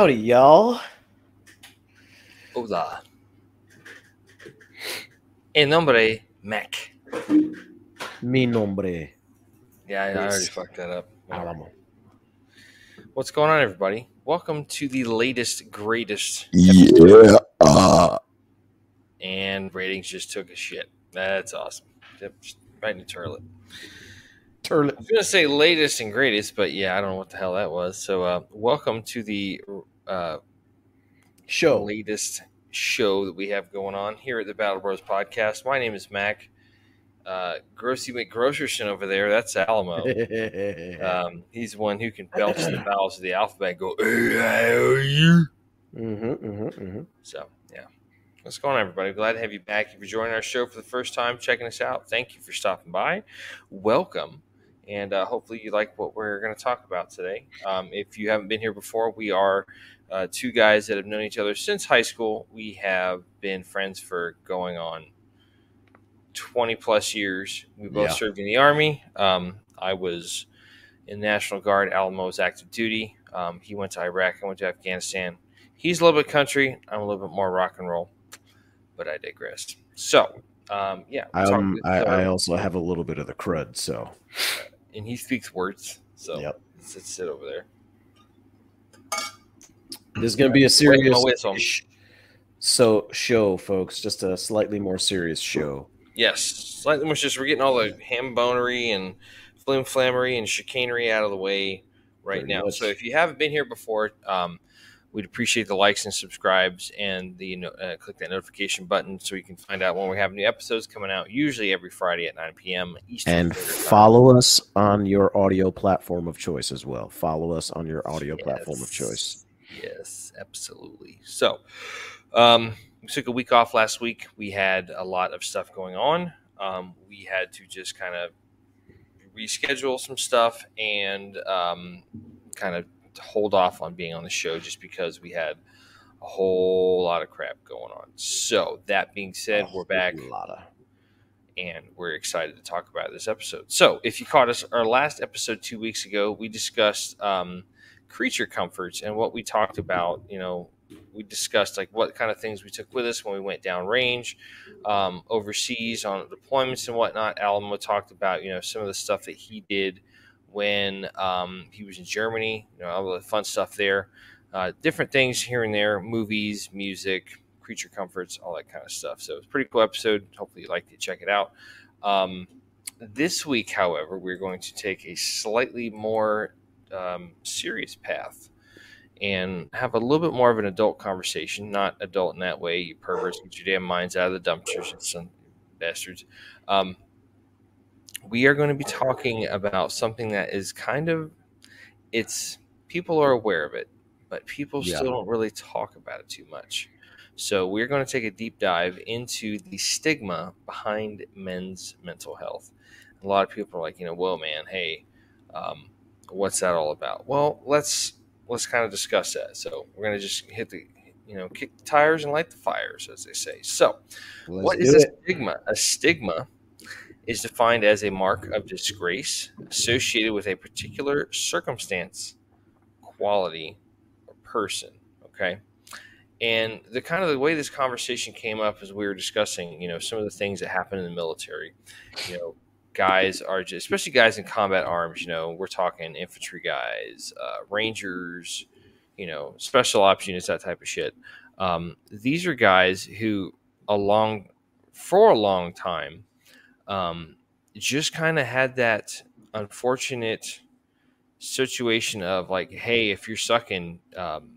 Howdy, y'all. Hola. En nombre, Mac. Mi nombre. Yeah, I, I already fucked that up. Alamo. What's going on, everybody? Welcome to the latest, greatest, Yeah. Uh, and ratings just took a shit. That's awesome. Right in the toilet. Turlet. I was gonna say latest and greatest, but yeah, I don't know what the hell that was. So, uh, welcome to the uh, Show. latest show that we have going on here at the Battle Bros podcast. My name is Mac. Uh, Grossy McGrocerson over there, that's Alamo. Um, he's one who can belch the vowels of the alphabet and go, "Hey, how are you?" mm-hmm, mm-hmm, mm-hmm. So, yeah. What's going on, everybody? Glad to have you back. If you're joining our show for the first time, checking us out, thank you for stopping by. Welcome. And uh, hopefully, you like what we're going to talk about today. Um, if you haven't been here before, we are uh, two guys that have known each other since high school. We have been friends for going on 20 plus years. We both Yeah. served in the Army. Um, I was in National Guard, Alamo was active duty. Um, he went to Iraq, I went to Afghanistan. He's a little bit country. I'm a little bit more rock and roll, but I digress. So, um, yeah, I, I also have a little bit of the crud, so and he speaks words. So, Yep. sit, sit over there. This is going to be a serious so show, folks. Just a slightly more serious show. Yes, slightly more serious. we're getting all the ham bonery and flim flammery and chicanery out of the way right Pretty now. much. So if you haven't been here before, um, we'd appreciate the likes and subscribes and the uh, click that notification button so you can find out when we have new episodes coming out. Usually every Friday at 9 p.m. Eastern And follow us on your audio platform of choice as well. Follow us on your audio platform of choice. Yes, absolutely. So, um, we took a week off last week. We had a lot of stuff going on. Um, we had to just kind of reschedule some stuff and um, kind of hold off on being on the show just because we had a whole lot of crap going on. So, that being said, we're back A lot of and we're excited to talk about this episode. So, if you caught us, our last episode two weeks ago, we discussed um, creature comforts and what we talked about. You know, we discussed like what kind of things we took with us when we went down range, um, overseas on deployments and whatnot. Alamo talked about you know some of the stuff that he did when um, he was in Germany. You know, all the fun stuff there. Uh, different things here and there, movies, music, creature comforts, all that kind of stuff. So it's a pretty cool episode. Hopefully, you'd like to check it out. Um, this week, however, we're going to take a slightly more um, serious path and have a little bit more of an adult conversation. Not adult in that way, you perverts, get your damn minds out of the dumpsters, you some bastards. Um, we are going to be talking about something that is kind of it's people are aware of it, but people Yeah. still don't really talk about it too much. So we're going to take a deep dive into the stigma behind men's mental health. A lot of people are like, you know, whoa, man, hey, um, what's that all about? Well, let's let's kind of discuss that. So we're going to just hit the, you know, kick the tires and light the fires, as they say. So Let's what is a stigma? A stigma is defined as a mark of disgrace associated with a particular circumstance, quality, or person. Okay. And the kind of the way this conversation came up as we were discussing, you know, some of the things that happen in the military. You know, guys are just, especially guys in combat arms. You know, we're talking infantry guys, uh, rangers, you know, special ops units, that type of shit. Um, these are guys who, along for a long time, um, just kind of had that unfortunate situation of like, hey, if you're sucking, um,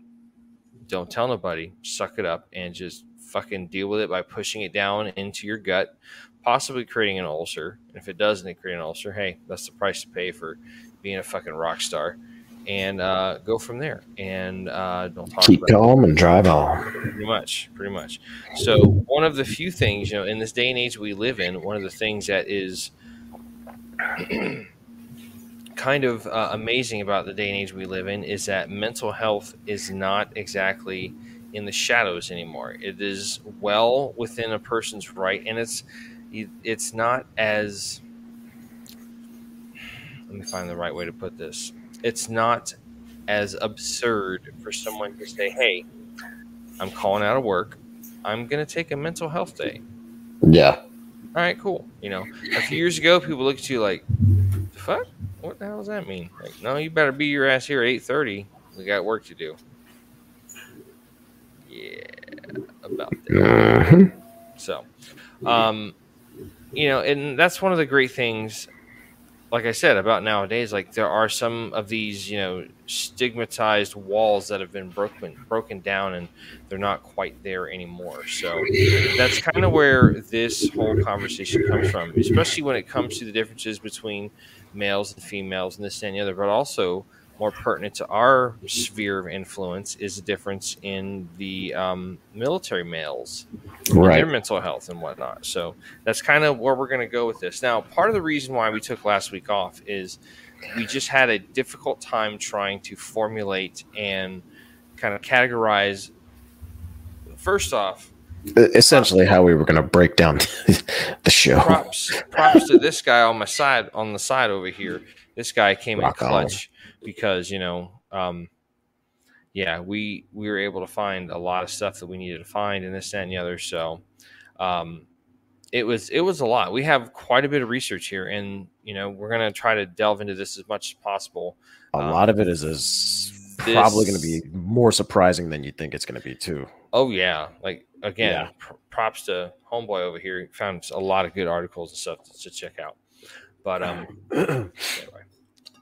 don't tell nobody, suck it up, and just fucking deal with it by pushing it down into your gut, possibly creating an ulcer. And if it doesn't create an ulcer, hey, that's the price to pay for being a fucking rock star. And uh, go from there, and uh, don't talk Keep about it calm and drive on. pretty much pretty much so one of the few things you know in this day and age we live in one of the things that is kind of uh, amazing about the day and age we live in is that mental health is not exactly in the shadows anymore it is well within a person's right and it's it's not as let me find the right way to put this it's not as absurd for someone to say, "Hey, I'm calling out of work. I'm going to take a mental health day." Yeah. All right, cool. You know, a few years ago, people looked at you like, "The fuck? What the hell does that mean?" Like, no, you better be your ass here at eight thirty. We got work to do. Yeah, about that. Mhm. So, um, you know, and that's one of the great things, like I said, about nowadays. Like there are some of these, you know, stigmatized walls that have been broken broken down, and they're not quite there anymore. So that's kind of where this whole conversation comes from, especially when it comes to the differences between males and females and this and the other, but also more pertinent to our sphere of influence is the difference in the um, military males Right. their mental health and whatnot. So that's kind of where we're going to go with this. Now, part of the reason why we took last week off is we just had a difficult time trying to formulate and kind of categorize. First off, Essentially, how we were going to break down the show. props props to this guy on my side on the side over here. This guy came Rock in on. Because you know, um, yeah, we we were able to find a lot of stuff that we needed to find and this that, and the other. So, um, it was it was a lot. We have quite a bit of research here, and you know, we're gonna try to delve into this as much as possible. A Um, lot of it is, is probably going to be more surprising than you think it's going to be, too. Oh yeah, like again, Yeah. pr- props to homeboy over here. He found a lot of good articles and stuff to, to check out. But um, anyway.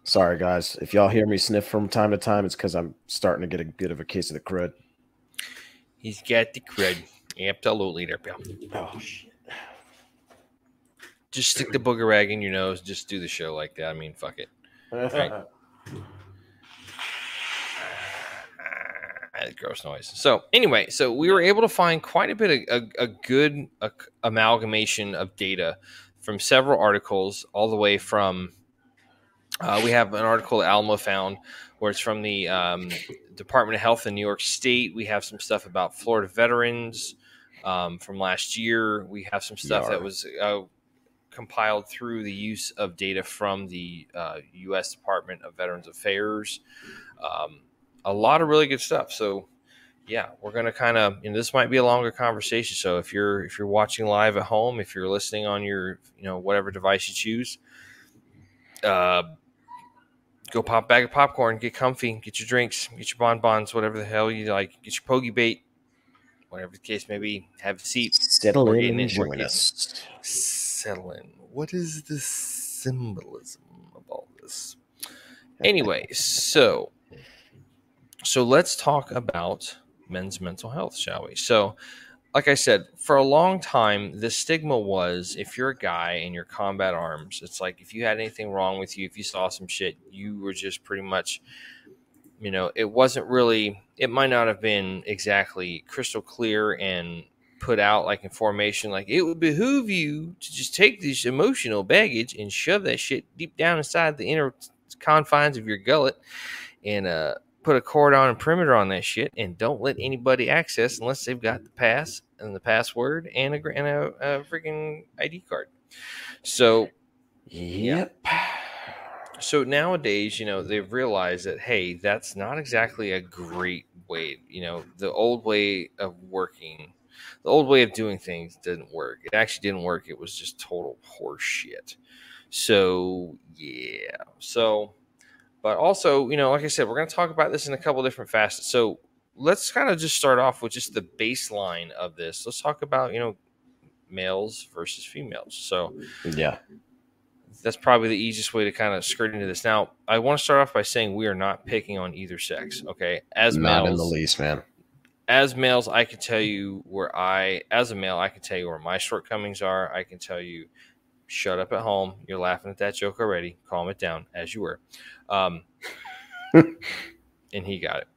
Sorry, guys. If y'all hear me sniff from time to time, it's because I'm starting to get a bit of a case of the crud. He's got the crud. Absolutely, there, pal. Oh, shit. Just stick the booger rag in your nose. Just do the show like that. I mean, fuck it. Right. Ah, gross noise. So anyway, so we were able to find quite a bit of a, a good a, amalgamation of data from several articles, all the way from. Uh, we have an article that Alamo found where it's from the um, Department of Health in New York State. We have some stuff about Florida veterans um, from last year. We have some stuff that was uh, compiled through the use of data from the uh, U.S. Department of Veterans Affairs. Um, a lot of really good stuff. So, yeah, we're gonna kind of, and this might be a longer conversation. So, if you're if you're watching live at home, if you're listening on your you know whatever device you choose, uh, go pop a bag of popcorn, get comfy, get your drinks, get your bonbons, whatever the hell you like, get your pogey bait, whatever the case may be. Have a seat, Settle We're in and join us. settle in. What is the symbolism of all this? Anyway, so so let's talk about men's mental health, shall we? So, like I said, for a long time, the stigma was if you're a guy and you're combat arms, it's like if you had anything wrong with you, if you saw some shit, you were just pretty much, you know, it wasn't really, it might not have been exactly crystal clear and put out like information like it would behoove you to just take this emotional baggage and shove that shit deep down inside the inner confines of your gullet and uh put a cordon and perimeter on that shit and don't let anybody access unless they've got the pass and the password and a, and a, a freaking ID card. So Yep. so nowadays, you know, they've realized that hey, that's not exactly a great way. You know, the old way of working, the old way of doing things didn't work. It actually didn't work. It was just total horse shit. So yeah. So, but also, you know, like I said, we're going to talk about this in a couple different facets. So let's kind of just start off with just the baseline of this. Let's talk about you know males versus females. So Yeah. that's probably the easiest way to kind of skirt into this. Now, I want to start off by saying we are not picking on either sex. Okay, as Not males, in the least, man. as males, I can tell you where I, as a male, I can tell you where my shortcomings are. I can tell you, shut up at home. You're laughing at that joke already. Calm it down, as you were. Um, and he got it.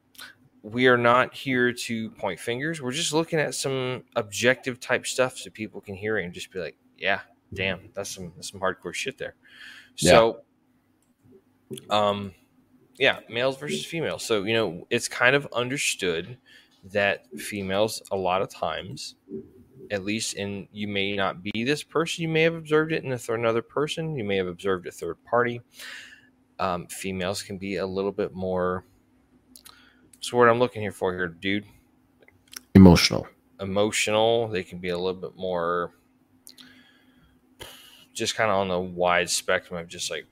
We are not here to point fingers. We're just looking at some objective type stuff so people can hear it and just be like, yeah, damn, that's some that's some hardcore shit there. So, um, yeah, males versus females. So you know, it's kind of understood that females a lot of times, at least, and you may not be this person, you may have observed it in a th- another person, you may have observed a third party. Um, females can be a little bit more So what I'm looking here for here, dude, Emotional. emotional. They can be a little bit more, just kind of on the wide spectrum of just like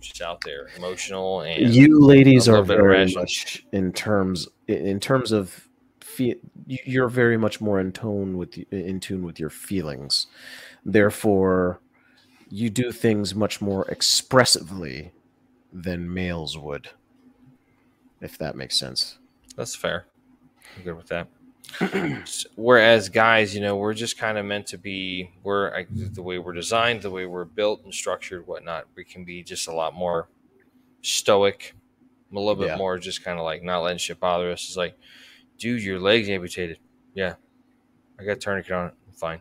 just out there, emotional and you ladies are very much in terms in terms of fe- you're very much more in tone with in tune with your feelings therefore you do things much more expressively than males would if that makes sense That's fair. I'm good with that. Whereas guys, you know, we're just kind of meant to be. We're the way we're designed, the way we're built and structured, whatnot. We can be just a lot more stoic, a little bit Yeah. more just kind of like not letting shit bother us. It's like, dude, your leg's amputated. Yeah, I got a tourniquet on it. I'm fine.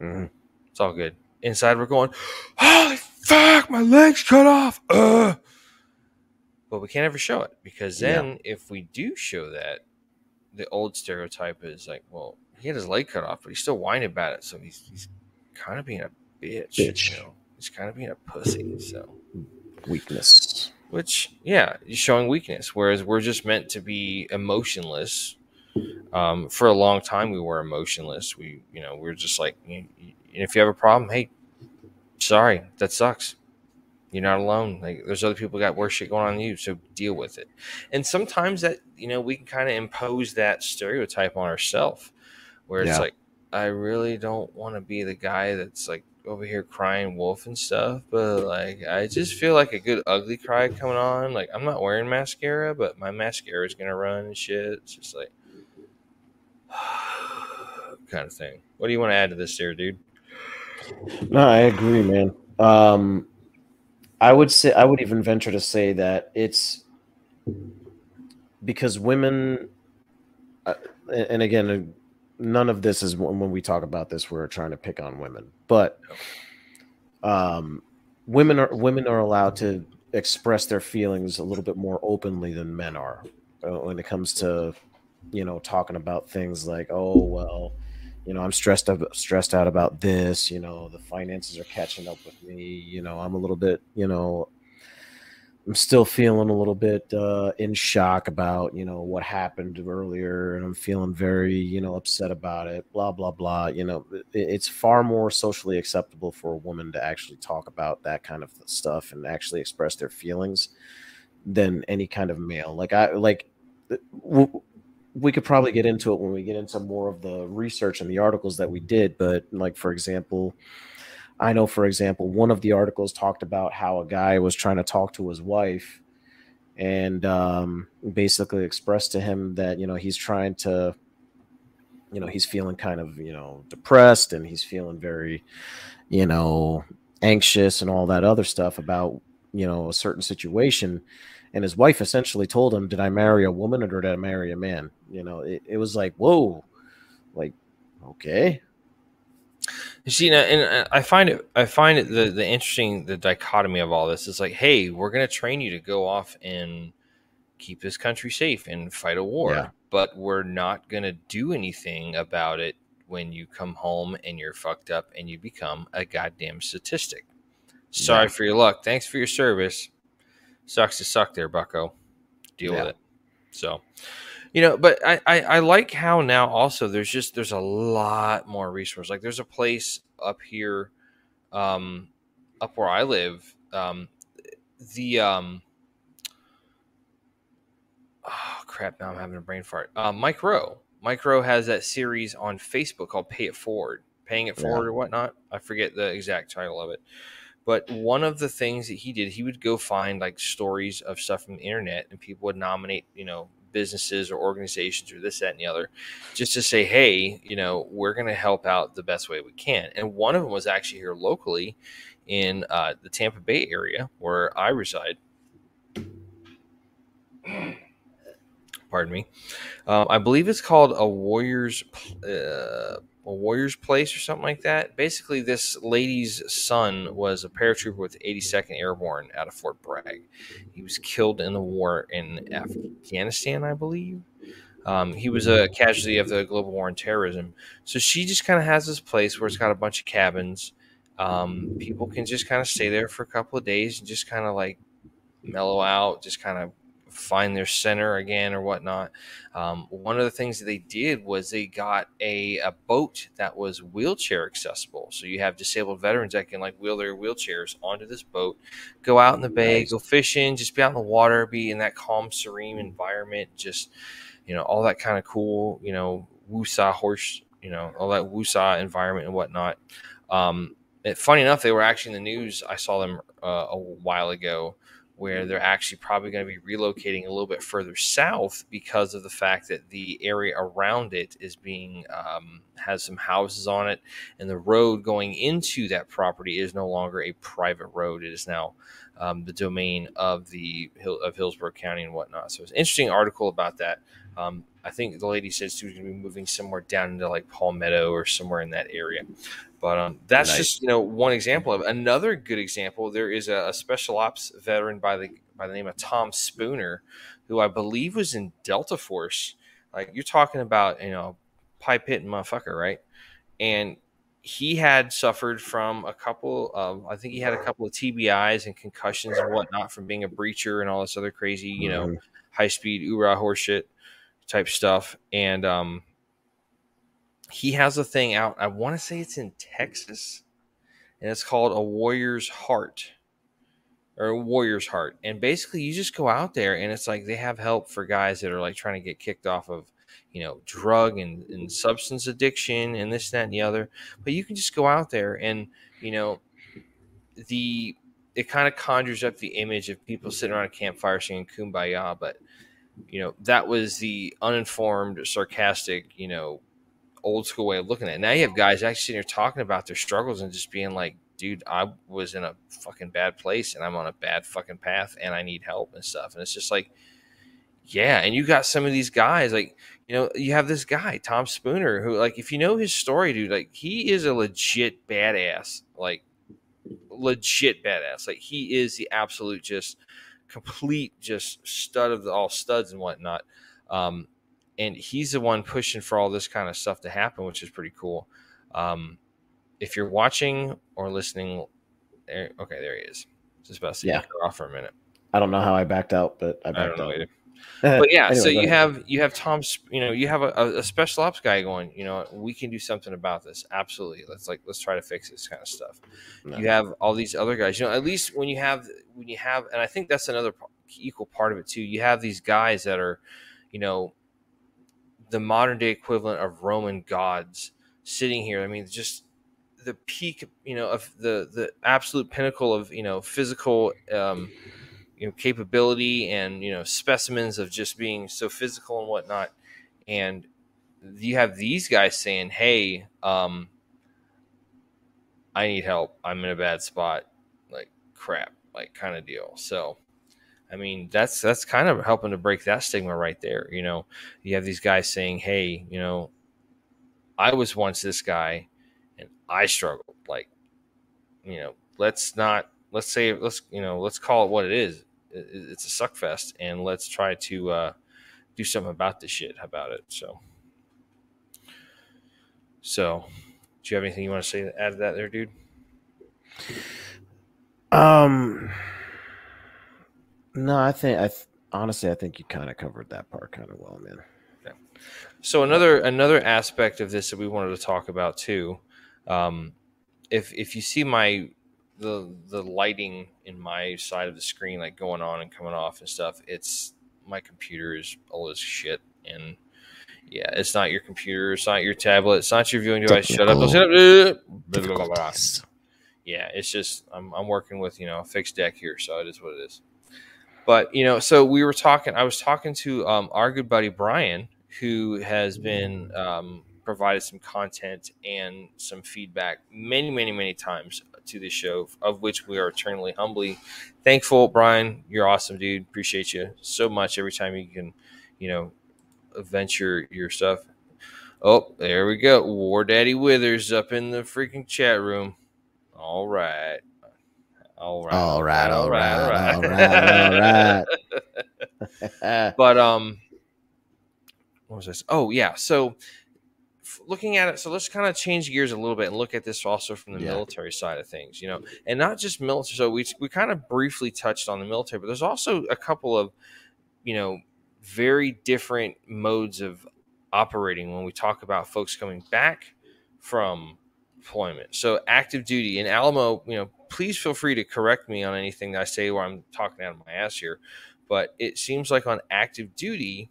Mhm. It's all good. Inside, we're going, holy fuck, my leg's cut off. But we can't ever show it because Yeah. then if we do show that, the old stereotype is like, well, he had his leg cut off, but he's still whining about it. So he's, he's kind of being a bitch. Bitch. You know? He's kind of being a pussy. So, weakness which, yeah, showing weakness. Whereas we're just meant to be emotionless. Um, for a long time, we were emotionless. We, you know, we're just like, you, you- if you have a problem, hey, sorry, that sucks. You're not alone. Like, there's other people got worse shit going on than you, so deal with it. And sometimes that, you know, we can kind of impose that stereotype on ourselves, where it's Yeah. like, I really don't want to be the guy that's like over here crying wolf and stuff, but like I just feel like a good ugly cry coming on. Like I'm not wearing mascara, but my mascara is gonna run and shit. It's just like kind of thing. What do you want to add to this, there, dude? No, I agree, man. Um, I would say I would even venture to say that it's because women, uh, and again, none of this is when we talk about this, we're trying to pick on women, but um, women are women are allowed to express their feelings a little bit more openly than men are uh, when it comes to you know talking about things like oh well you know i'm stressed out stressed out about this you know the finances are catching up with me you know i'm a little bit you know i'm still feeling a little bit uh in shock about you know what happened earlier and i'm feeling very you know upset about it blah blah blah you know it, it's far more socially acceptable for a woman to actually talk about that kind of stuff and actually express their feelings than any kind of male like i like w- we could probably get into it when we get into more of the research and the articles that we did but like for example i know for example one of the articles talked about how a guy was trying to talk to his wife and um, basically expressed to him that you know he's trying to you know he's feeling kind of you know depressed and he's feeling very you know anxious and all that other stuff about you know a certain situation. And his wife essentially told him did i marry a woman or did i marry a man? You know it, it was like whoa. Like okay see, now, and uh, I find it, I find it the the interesting the dichotomy of all this is like, hey, we're gonna train you to go off and keep this country safe and fight a war, Yeah. but we're not gonna do anything about it when you come home and you're fucked up and you become a goddamn statistic. Sorry Yeah. for your luck. Thanks for your service. Sucks to suck there, Bucko. Deal Yeah. with it. So, you know, but I, I I like how now also there's just there's a lot more resources. Like there's a place up here, um, up where I live. Um, the um, oh crap! Now I'm having a brain fart. Uh, Mike Rowe. Mike Rowe has that series on Facebook called "Pay It Forward," paying it Yeah. forward or whatnot. I forget the exact title of it. But one of the things that he did, he would go find like stories of stuff from the internet, and people would nominate, you know, businesses or organizations or this, that, and the other, just to say, hey, you know, we're going to help out the best way we can. And one of them was actually here locally in uh, the Tampa Bay area where I reside. Pardon me. Um, I believe it's called a Warriors, uh, Warriors Place or something like that. Basically, this lady's son was a paratrooper with 82nd Airborne out of Fort Bragg. He was killed in the war in Afghanistan, I believe. Um, he was a casualty of the global war on terrorism. So she just kind of has this place where it's got a bunch of cabins. Um, people can just kind of stay there for a couple of days and just kind of like mellow out, just kind of find their center again or whatnot. Um, one of the things that they did was they got a, a boat that was wheelchair accessible. So you have disabled veterans that can like wheel their wheelchairs onto this boat, go out in the bay, Nice. go fishing, just be out in the water, be in that calm, serene environment, just you know all that kind of cool, you know, woosah horse, you know, all that woosah environment and whatnot. Um, it, funny enough, they were actually in the news. I saw them uh, a while ago where they're actually probably going to be relocating a little bit further south because of the fact that the area around it is being um, has some houses on it, and the road going into that property is no longer a private road. It is now um, the domain of the of Hillsborough County and whatnot. So it's an interesting article about that. Um, I think the lady said she was going to be moving somewhere down into like Palmetto or somewhere in that area. But um, that's Nice. just you know one example of another good example. There is a, a special ops veteran by the by the name of Tom Spooner, who I believe was in Delta Force. Like you're talking about, you know, pipe hitting motherfucker, right? And he had suffered from a couple of, I think he had a couple of TBIs and concussions and whatnot from being a breacher and all this other crazy, you know, Mhm. high speed hoorah horseshit type stuff. And um, he has a thing out. I want to say it's in Texas, and it's called a Warrior's Heart or Warrior's Heart. And basically, you just go out there, and it's like they have help for guys that are like trying to get kicked off of, you know, drug and, and substance addiction and this, that, and the other. But you can just go out there, and you know, the it kind of conjures up the image of people sitting around a campfire singing "Kumbaya," but you know that was the uninformed, sarcastic, you know, old school way of looking at it. Now you have guys actually sitting here talking about their struggles and just being like, dude, I was in a fucking bad place and I'm on a bad fucking path and I need help and stuff. And it's just like, yeah. And you got some of these guys, like, you know, you have this guy, Tom Spooner, who, like, if you know his story, dude, like, he is a legit badass. Like, legit badass. Like, he is the absolute just complete, just stud of the all studs and whatnot. Um, and he's the one pushing for all this kind of stuff to happen, which is pretty cool. Um, if you're watching or listening, there, okay, there he is. Just about to Yeah. off for a minute. I don't know how I backed out, but I I backed know out. either. But yeah, Anyway, so you have you have Tom, Sp- you know, you have a, a- a special ops guy going. You know, we can do something about this. Absolutely, let's like let's try to fix this kind of stuff. No. You have all these other guys. You know, at least when you have when you have, and I think that's another equal part of it too. You have these guys that are, you know, the modern day equivalent of Roman gods sitting here. I mean, just the peak, you know, of the the absolute pinnacle of you know physical, um, you know, capability and you know specimens of just being so physical and whatnot. And you have these guys saying, "Hey, um, I need help. I'm in a bad spot. Like crap, like kind of deal." So. I mean, that's that's kind of helping to break that stigma right there. You know, you have these guys saying, "Hey, you know, I was once this guy, and I struggled. Like, you know, let's not let's say let's you know let's call it what it is. It- It's a suck fest, and let's try to uh, do something about this shit about it. So, so, do you have anything you want to say add to that there, dude? Um, no, I think I th- honestly I think you kind of covered that part kind of well, man. So another another aspect of this that we wanted to talk about too, um, if if you see my the the lighting in my side of the screen like going on and coming off and stuff, it's my computer is all this shit and yeah, it's not your computer, it's not your tablet, it's not your viewing device. Shut up! Shut up! Yeah, it's just I'm I'm working with you know a fixed deck here, so it is what it is. But you know, so we were talking. I was talking to um, our good buddy Brian, who has been um, provided some content and some feedback many, many, many times to this show, of which we are eternally humbly thankful. Brian, you're awesome, dude. Appreciate you so much. Every time you can, you know, venture your stuff. Oh, there we go. War Daddy Withers up in the freaking chat room. All right. All right. All right, all right, all right, all right. right. but um what was this oh yeah so looking at it so let's kind of change gears a little bit and look at this also from the Yeah. military side of things you know and not just military so we, we kind of briefly touched on the military but there's also a couple of you know, very different modes of operating when we talk about folks coming back from deployment. So active duty in Alamo, you know, please feel free to correct me on anything that I say where I'm talking out of my ass here. But it seems like on active duty,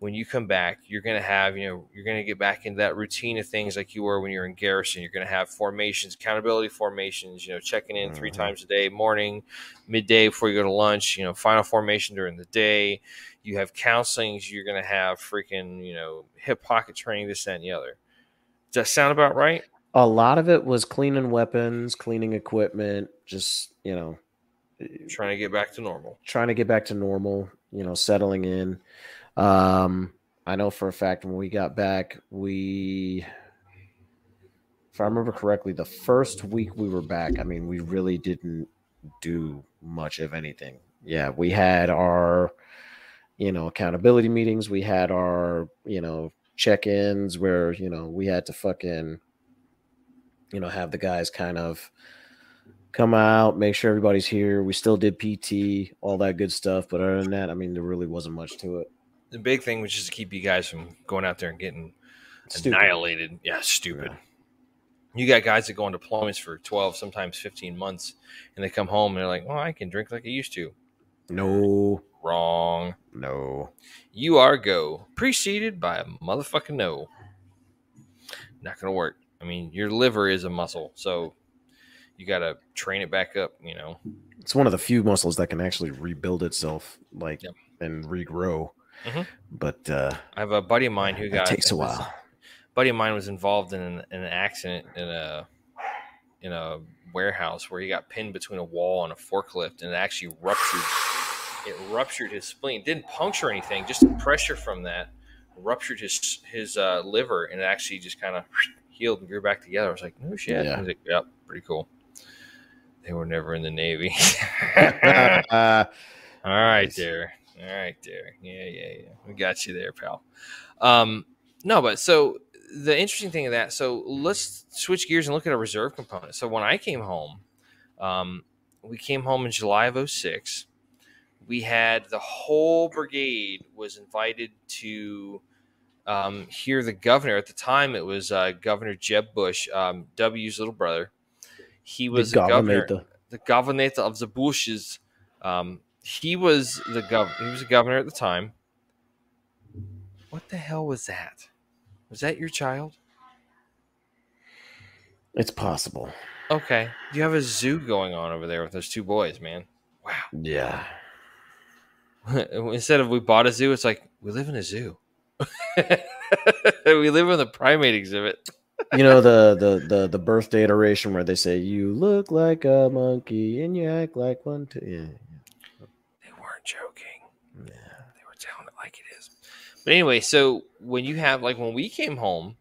when you come back, you're going to have, you know, you're going to get back into that routine of things like you were when you're in garrison. You're going to have formations, accountability formations, you know, checking in 3 Mhm. times a day, morning, midday before you go to lunch, you know, final formation during the day. You have counselings. You're going to have freaking, you know, hip pocket training, this, that, and the other. Does that sound about right? A lot of it was cleaning weapons, cleaning equipment, just you know, Trying to get back to normal. trying to get back to normal, you know, settling in. Um, I know for a fact when we got back, we, if I remember correctly, the first week we were back, I mean, we really didn't do much of anything. Yeah, we had our, you know, accountability meetings. We had our, you know, check ins where, you know, we had to fucking, you know, have the guys kind of, come out, make sure everybody's here. We still did PT, all that good stuff. But other than that, I mean, there really wasn't much to it. The big thing was just to keep you guys from going out there and getting Stupid. annihilated. Yeah, stupid. Yeah. You got guys that go on deployments for 12, sometimes 15 months, and they come home and they're like, well, I can drink like I used to. No, Wrong. no. You are go, preceded by a motherfucking no. Not going to work. I mean, your liver is a muscle, so you got to train it back up, you know. It's one of the few muscles that can actually rebuild itself, like Yep. and regrow. Mhm. But uh, I have a buddy of mine who it got takes a was- while. buddy of mine was involved in an, in an accident in a in a warehouse where he got pinned between a wall and a forklift and it actually ruptured it ruptured his spleen didn't puncture anything just the pressure from that ruptured his his uh, liver and it actually just kind of healed and grew back together i was like no shit Yeah. He's like, yep pretty cool they were never in the navy uh, all right, Nice. there. All right, there. Yeah, yeah, yeah. We got you there, pal. Um, no, but so the interesting thing of that. So let's switch gears and look at a reserve component. So when I came home, um, we came home in July of 06. We had the whole brigade was invited to um, hear the governor. At the time, it was uh, Governor Jeb Bush, um, W's little brother. He was the governor the, the governor of the Bushes. Um, he was the gov. He was a governor at the time. What the hell was that? Was that your child? it's possible. Okay, you have a zoo going on over there with those two boys, man. Wow. Yeah. Instead of we bought a zoo, it's like we live in a zoo. we live in the primate exhibit. You know the, the the the birthday iteration where they say you look like a monkey and you act like one too. Yeah. They weren't joking. yeah. They were telling it like it is. But anyway, so when you have like when we came home,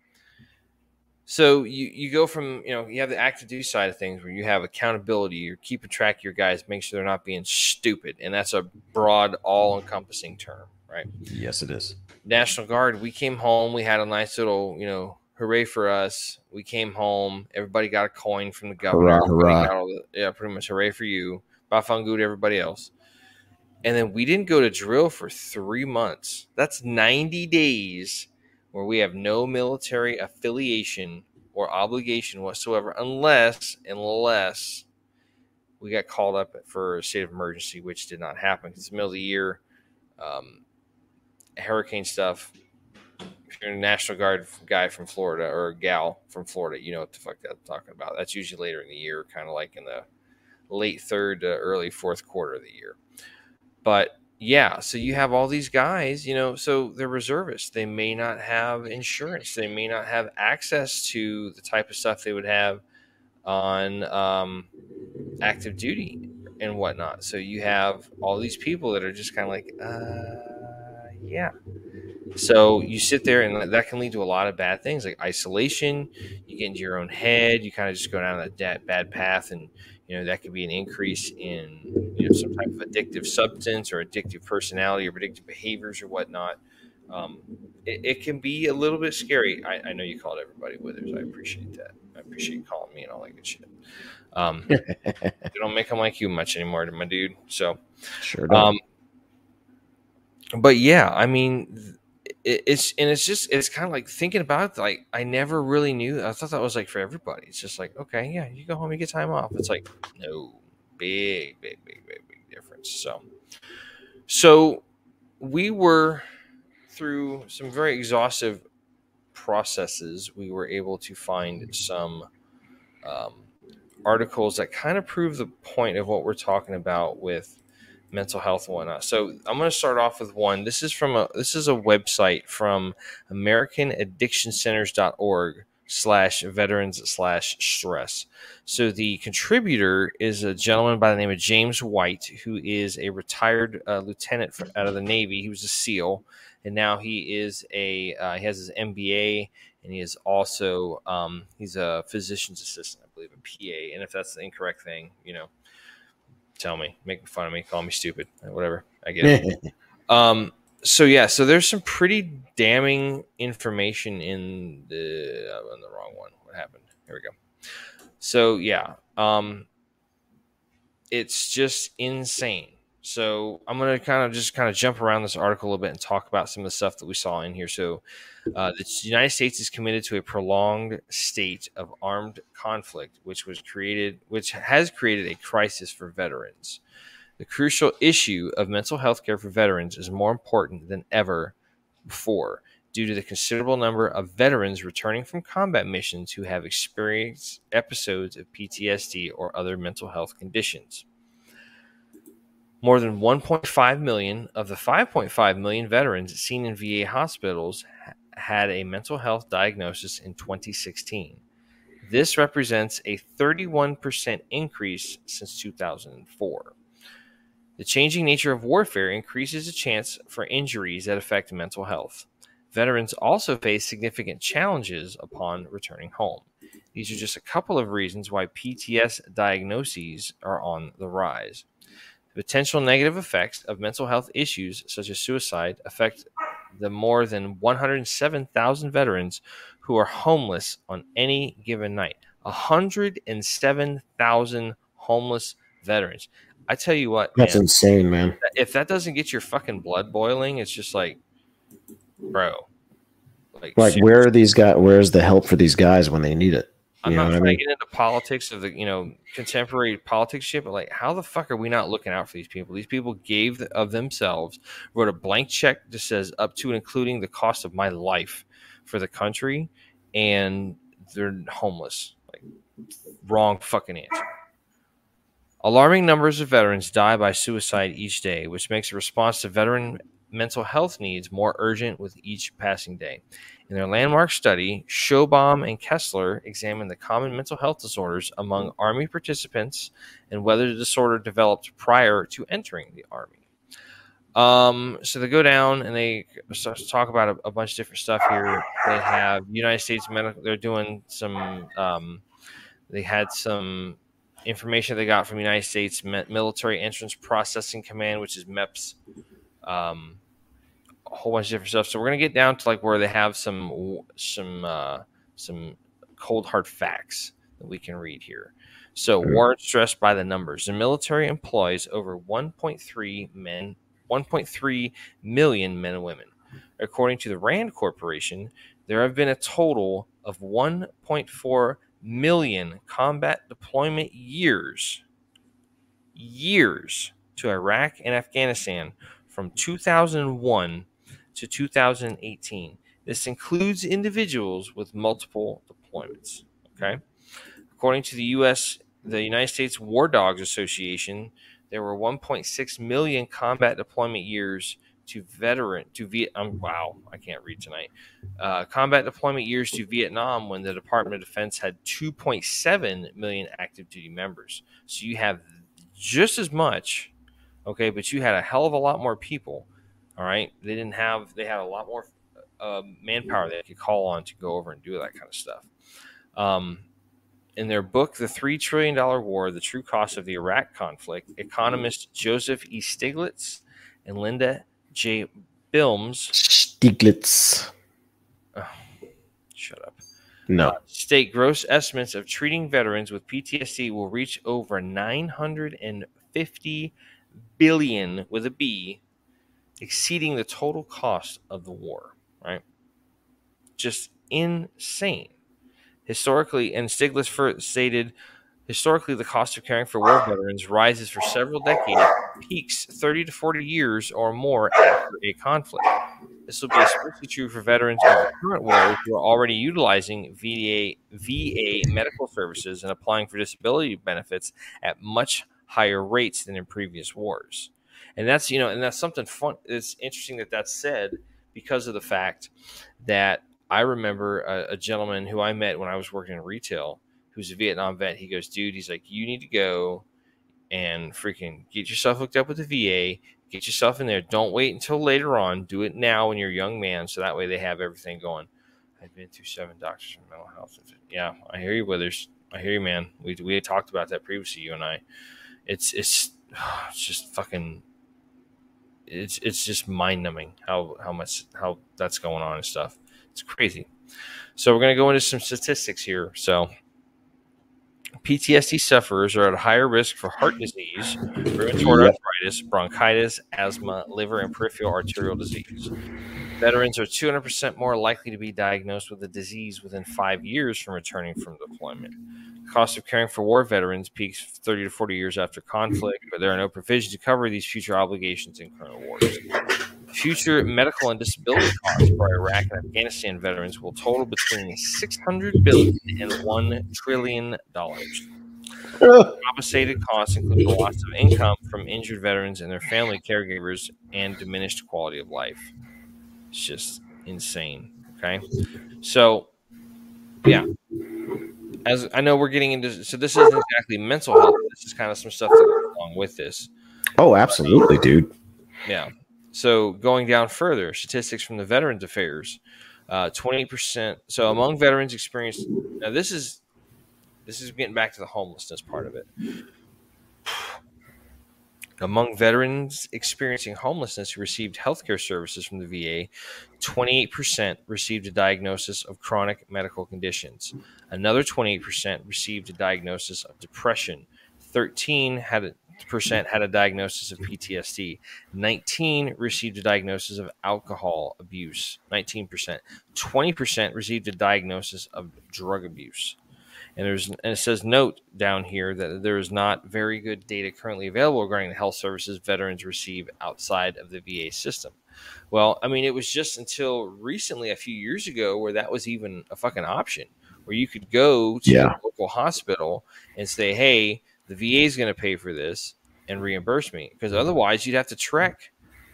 so you you go from you know you have the active duty side of things where you have accountability, you're keeping track of your guys, make sure they're not being stupid, and that's a broad, all encompassing term, right? Yes, it is. National Guard, we came home, we had a nice little you know hooray for us. We came home, everybody got a coin from the governor. Hurrah, hurrah. the, yeah, pretty much hooray for you. Bafangu to everybody else. And then we didn't go to drill for three months. That's 90 days where we have no military affiliation or obligation whatsoever, unless, unless we got called up for a state of emergency, which did not happen. It's the middle of the year, um, hurricane stuff. If you're a National Guard guy from Florida or a gal from Florida, you know what the fuck I'm talking about. That's usually later in the year, kind of like in the late third to early fourth quarter of the year. But yeah, so you have all these guys, you know, so they're reservists. They may not have insurance. They may not have access to the type of stuff they would have on um, active duty and whatnot. So you have all these people that are just kind of like, uh, yeah. So you sit there, and that can lead to a lot of bad things like isolation. You get into your own head. You kind of just go down that bad path, and you know that could be an increase in you know some type of addictive substance or addictive personality or addictive behaviors or whatnot. Um, it, it can be a little bit scary. I, I know you called everybody withers. I appreciate that. I appreciate you calling me and all that good shit. Um, they don't make them like you much anymore, my dude. So, Sure. Don't. um, but yeah, I mean, it, it's and it's just it's kind of like thinking about it. Like I never really knew. I thought that was like for everybody. It's just like okay, yeah, you go home, you get time off. It's like no, big, big, big, big, big difference. So, so we were through some very exhaustive processes. We were able to find some. Um, articles that kind of prove the point of what we're talking about with mental health and whatnot. So I'm going to start off with one. This is from a this is a website from AmericanAddictionCenters.org slash veterans slash stress. So the contributor is a gentleman by the name of James White, who is a retired uh, lieutenant for, out of the Navy. He was a SEAL, and now he is a uh, he has his MBA, and he is also um, he's a physician's assistant, I believe, a PA. And if that's the incorrect thing, you know, tell me, make fun of me, call me stupid, whatever. I get it. um, so yeah, so there's some pretty damning information in the uh, in the wrong one. What happened? Here we go. So yeah, um, it's just insane. So I'm gonna kind of just kind of jump around this article a little bit and talk about some of the stuff that we saw in here. So uh, the United States is committed to a prolonged state of armed conflict, which was created, which has created a crisis for veterans. The crucial issue of mental health care for veterans is more important than ever before due to the considerable number of veterans returning from combat missions who have experienced episodes of PTSD or other mental health conditions. More than 1.5 million of the 5.5 million veterans seen in VA hospitals had a mental health diagnosis in 2016. This represents a 31% increase since 2004. The changing nature of warfare increases the chance for injuries that affect mental health. Veterans also face significant challenges upon returning home. These are just a couple of reasons why PTS diagnoses are on the rise. The potential negative effects of mental health issues, such as suicide, affect the more than 107,000 veterans who are homeless on any given night. 107,000 homeless veterans. I tell you what, That's man, insane, man. if that doesn't get your fucking blood boiling, it's just like, bro. Like, where are these guys? Where's the help for these guys when they need it? I'm not trying I mean? to get into politics of the you know contemporary politics shit, but like, how the fuck are we not looking out for these people? These people gave of themselves, wrote a blank check that says up to and including the cost of my life for the country, and they're homeless. Like, wrong fucking answer. Alarming numbers of veterans die by suicide each day, which makes a response to veteran mental health needs more urgent with each passing day. In their landmark study, Schoenbaum and Kessler examined the common mental health disorders among Army participants and whether the disorder developed prior to entering the Army. Um, so they go down and they talk about a, a, bunch of different stuff here. They have United States medical. They're doing some. Um, they had some information they got from United States Military Entrance Processing Command, which is MEPS. Um, a whole bunch of different stuff. So we're gonna get down to like where they have some some uh, some cold hard facts that we can read here. So mm-hmm. warrant stressed by the numbers. The military employs over 1.3 men, 1.3 million men and women. According to the Rand Corporation, there have been a total of 1.4 million combat deployment years years to Iraq and Afghanistan from 2001 to 2018. This includes individuals with multiple deployments. Okay. According to the U.S., the United States War Dogs Association, there were 1.6 million combat deployment years to veteran to Vietnam. Wow, I can't read tonight. Uh, combat deployment years to Vietnam when the Department of Defense had 2.7 million active duty members. So you have just as much, okay, but you had a hell of a lot more people all right, they didn't have they had a lot more uh, manpower they could call on to go over and do that kind of stuff. Um, in their book, The Three Trillion Dollar War The True Cost of the Iraq Conflict, economists Joseph E. Stiglitz and Linda J. Bilmes. Stiglitz. Oh, shut up. No. Uh, state gross estimates of treating veterans with PTSD will reach over 950 billion with a B exceeding the total cost of the war, right? Just insane. Historically, and Stiglitz stated, historically, the cost of caring for war veterans rises for several decades, peaks 30 to 40 years or more after a conflict. This will be especially true for veterans of the current war who are already utilizing VA, VA medical services and applying for disability benefits at much higher rates than in previous wars. And that's, you know, and that's something fun. It's interesting that that's said because of the fact that I remember a, a gentleman who I met when I was working in retail who's a Vietnam vet. He goes, dude, he's like, you need to go and freaking get yourself hooked up with the VA, Get yourself in there. Don't wait until later on. Do it now when you're a young man, so that way they have everything going. I've been through seven doctors for mental health. Yeah, I hear you, Withers. I hear you, man. We we had talked about that previously, you and I. It's it's it's just fucking. It's it's just mind numbing how how much how that's going on and stuff. It's crazy. So we're gonna go into some statistics here. So PTSD sufferers are at higher risk for heart disease, rheumatoid arthritis, bronchitis, asthma, liver, and peripheral arterial disease. Veterans are 200% more likely to be diagnosed with the disease within five years from returning from deployment. The Cost of caring for war veterans peaks 30 to 40 years after conflict, but there are no provisions to cover these future obligations in current wars. Future medical and disability costs for Iraq and Afghanistan veterans will total between 600 billion and 1 trillion dollars. Compensated costs include the loss of income from injured veterans and their family caregivers and diminished quality of life. It's just insane. Okay. So, yeah. As I know we're getting into, so this isn't exactly mental health. This is kind of some stuff that goes along with this. Oh, absolutely, dude. Yeah. So going down further, statistics from the Veterans Affairs, uh, twenty uh, percent. So among veterans experienced, now this is this is getting back to the homelessness part of it. Among veterans experiencing homelessness who received healthcare services from the VA, 28% received a diagnosis of chronic medical conditions. Another 28% received a diagnosis of depression. 13 had percent had a diagnosis of PTSD. 19 received a diagnosis of alcohol abuse. 19%. 20% received a diagnosis of drug abuse. And there's and it says note down here that there is not very good data currently available regarding the health services veterans receive outside of the VA system. Well, I mean, it was just until recently, a few years ago, where that was even a fucking option, where you could go to yeah. a local hospital and say, "Hey, the VA is going to pay for this and reimburse me because mm-hmm. otherwise you'd have to trek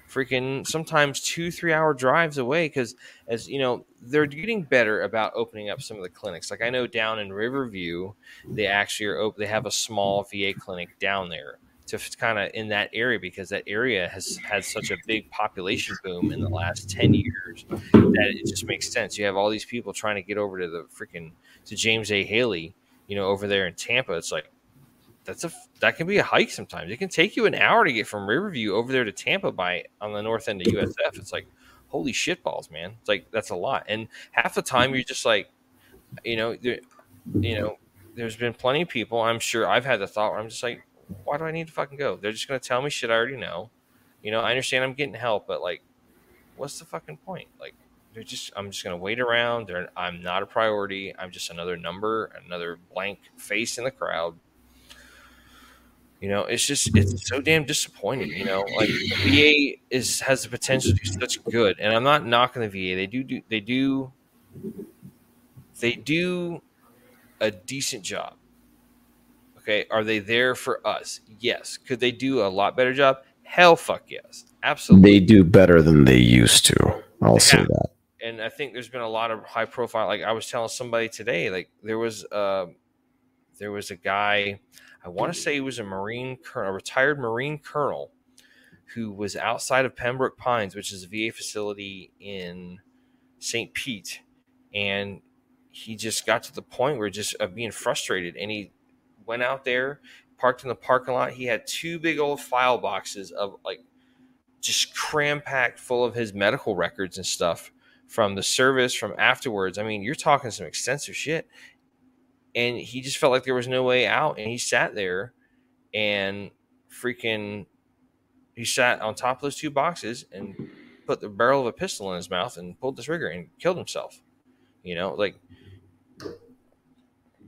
freaking sometimes two three hour drives away because as you know they're getting better about opening up some of the clinics. Like i know down in riverview they actually are open they have a small va clinic down there to kind of in that area because that area has had such a big population boom in the last 10 years that it just makes sense. You have all these people trying to get over to the freaking to james a. Haley you know over there in tampa. It's like that's a that can be a hike sometimes. It can take you an hour to get from Riverview over there to Tampa by on the north end of USF. It's like holy shit balls, man. It's like that's a lot. And half the time you're just like, you know, there, you know, there's been plenty of people. I'm sure I've had the thought where I'm just like, why do I need to fucking go? They're just gonna tell me shit I already know. You know, I understand I'm getting help, but like, what's the fucking point? Like, they're just I'm just gonna wait around. They're, I'm not a priority. I'm just another number, another blank face in the crowd you know, it's just it's so damn disappointing. You know, like the VA is has the potential to do such good, and I'm not knocking the VA. They do do they do they do a decent job. Okay, are they there for us? Yes. Could they do a lot better job? Hell, fuck yes, absolutely. They do better than they used to. I'll they say that. And I think there's been a lot of high profile. Like I was telling somebody today, like there was uh, there was a guy I want to mm. say he was a Marine a retired Marine colonel who was outside of Pembroke Pines, which is a VA facility in St. Pete. And he just got to the point where just of being frustrated. And he went out there, parked in the parking lot. He had two big old file boxes of like just cram packed full of his medical records and stuff from the service, from afterwards. I mean, you're talking some extensive shit and he just felt like there was no way out and he sat there and freaking he sat on top of those two boxes and put the barrel of a pistol in his mouth and pulled the trigger and killed himself. You know, like,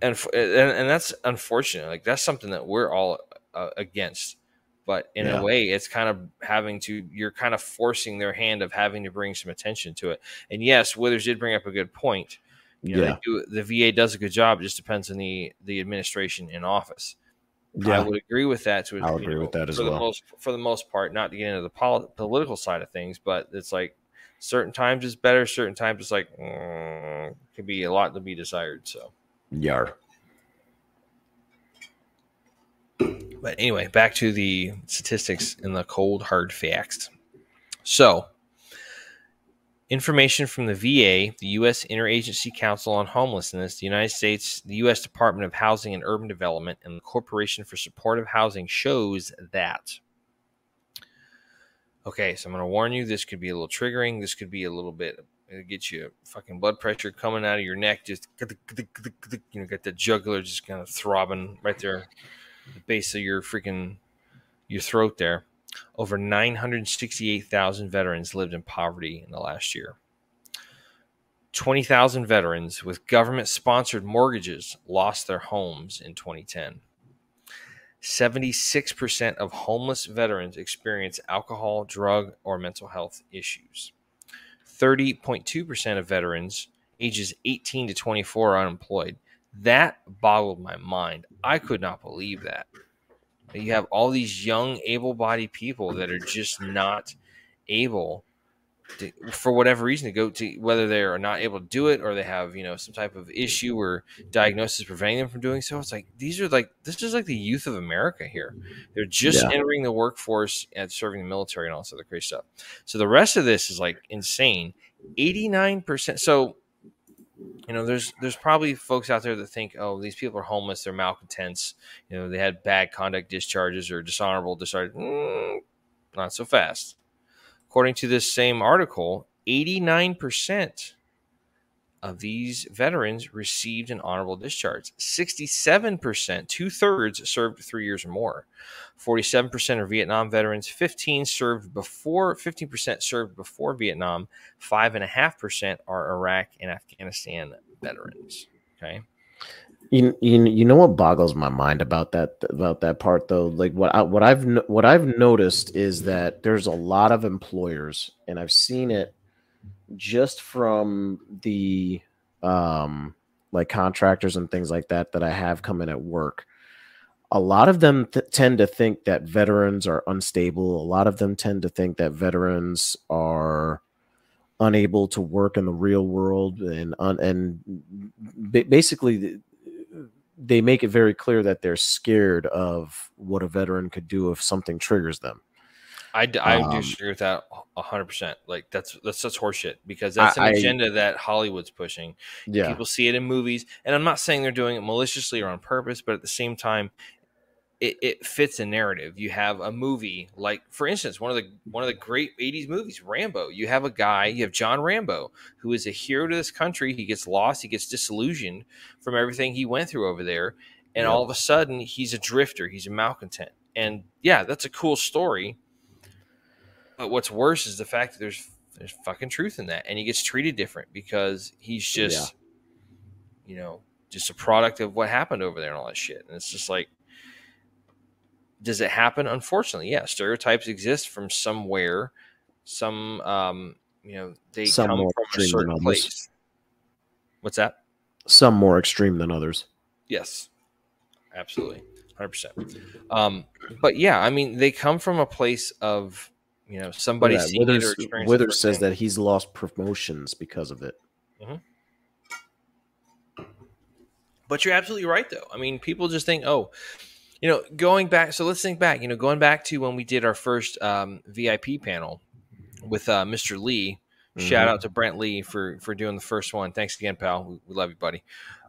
and and, and that's unfortunate. Like that's something that we're all uh, against. But in Yeah. a way, it's kind of having to. You're kind of forcing their hand of having to bring some attention to it. And yes, Withers did bring up a good point. You know, yeah, do, the VA does a good job. It just depends on the the administration in office. Yeah. I would agree with that. To I'll you agree with that as well. The most, for the most part, not to get into the pol- political side of things, but it's like certain times it's better, certain times it's like mm, could be a lot to be desired. So, yar. but anyway, back to the statistics and the cold hard facts. So, information from the VA, the U.S. Interagency Council on Homelessness, the United States, the U.S. Department of Housing and Urban Development, and the Corporation for Supportive Housing shows that. Okay, so I'm going to warn you. This could be a little triggering. This could be a little bit. It'll get you fucking blood pressure coming out of your neck. Just you know, get the jugular just kind of throbbing right there, the base of your freaking your throat there. Over 968,000 veterans lived in poverty in the last year. 20,000 veterans with government sponsored mortgages lost their homes in 2010. 76% of homeless veterans experience alcohol, drug, or mental health issues. 30.2% of veterans ages 18 to 24 are unemployed. That boggled my mind. I could not believe that. You have all these young, able bodied people that are just not able to, for whatever reason to go to whether they are not able to do it or they have you know some type of issue or diagnosis preventing them from doing so. It's like these are like this is like the youth of america here. They're just Yeah. entering the workforce and serving the military and all this other crazy stuff. So the rest of this is like insane. 89% so you know there's there's probably folks out there that think oh these people are homeless they're malcontents you know they had bad conduct discharges or dishonorable discharge Mm, not so fast. According to this same article 89% of these veterans received an honorable discharge. 67% two-thirds served three years or more. 47% are vietnam veterans. 15 served before 15% served before vietnam. 5.5% are iraq and afghanistan veterans okay? You, you you know what boggles my mind about that about that part though? Like what I, what I've what I've noticed is that there's a lot of employers and I've seen it just from the um like contractors and things like that that I have come in at work a lot of them th- tend to think that veterans are unstable a lot of them tend to think that veterans are unable to work in the real world and un- and ba- basically they make it very clear that they're scared of what a veteran could do if something triggers them. I, I do Um, agree with that hundred percent. Like that's that's such horseshit because that's an I- I- agenda that Hollywood's pushing. Yeah, People see it in movies, and I'm not saying they're doing it maliciously or on purpose, but at the same time, it, it fits a narrative. You have a movie like, for instance, one of the one of the great '80s movies, Rambo. You have a guy, you have John Rambo, who is a hero to this country. He gets lost, he gets disillusioned from everything he went through over there, and Yep. all of a sudden, he's a drifter. He's a malcontent, and yeah, that's a cool story. But what's worse is the fact that there's there's fucking truth in that, and he gets treated different because he's just, you know, just a product of what happened over there and all that shit. And it's just like, does it happen? Unfortunately, yeah. Stereotypes exist from somewhere. Some, um, you know, they Some come from a certain place. What's that? some more extreme than others. Yes, absolutely, hundred percent. Um, but yeah, I mean, they come from a place of you know somebody Yeah, seeing it or Withers, it Withers says that he's lost promotions because of it. But you're absolutely right, though. I mean, people just think, oh, you know, going back. So let's think back. You know, going back to when we did our first um, VIP panel with uh, Mr. Lee. Shout Mhm. out to Brent Lee for for doing the first one. Thanks again, pal. We, we love you, buddy.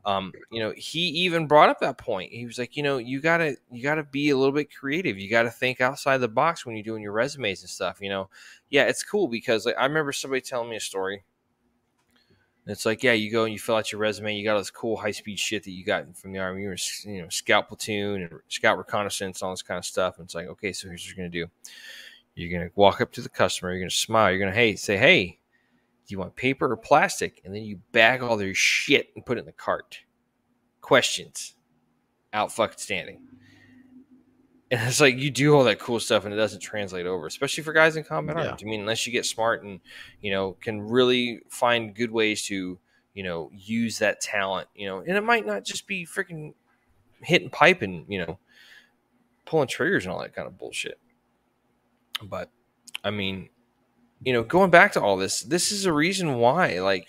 Um, you know, he even brought up that point. He was like, you know, you gotta you gotta be a little bit creative. You gotta think outside the box when you're doing your resumes and stuff. You know, yeah, it's cool because like I remember somebody telling me a story. And it's like, yeah, you go and you fill out your resume. You got all this cool high speed shit that you got from the army. You were, you know, scout platoon and scout reconnaissance, all this kind of stuff. And it's like, okay, so here's what you're gonna do. You're gonna walk up to the customer. You're gonna smile. You're gonna hey say hey, do you want paper or plastic? And then you bag all their shit and put it in the cart. Questions, out fucking standing. And it's like you do all that cool stuff and it doesn't translate over, especially for guys in combat Yeah. arms. I mean, unless you get smart and you know can really find good ways to you know use that talent, you know, and it might not just be freaking hitting pipe and you know pulling triggers and all that kind of bullshit. But I mean, you know, going back to all this, this is a reason why. Like,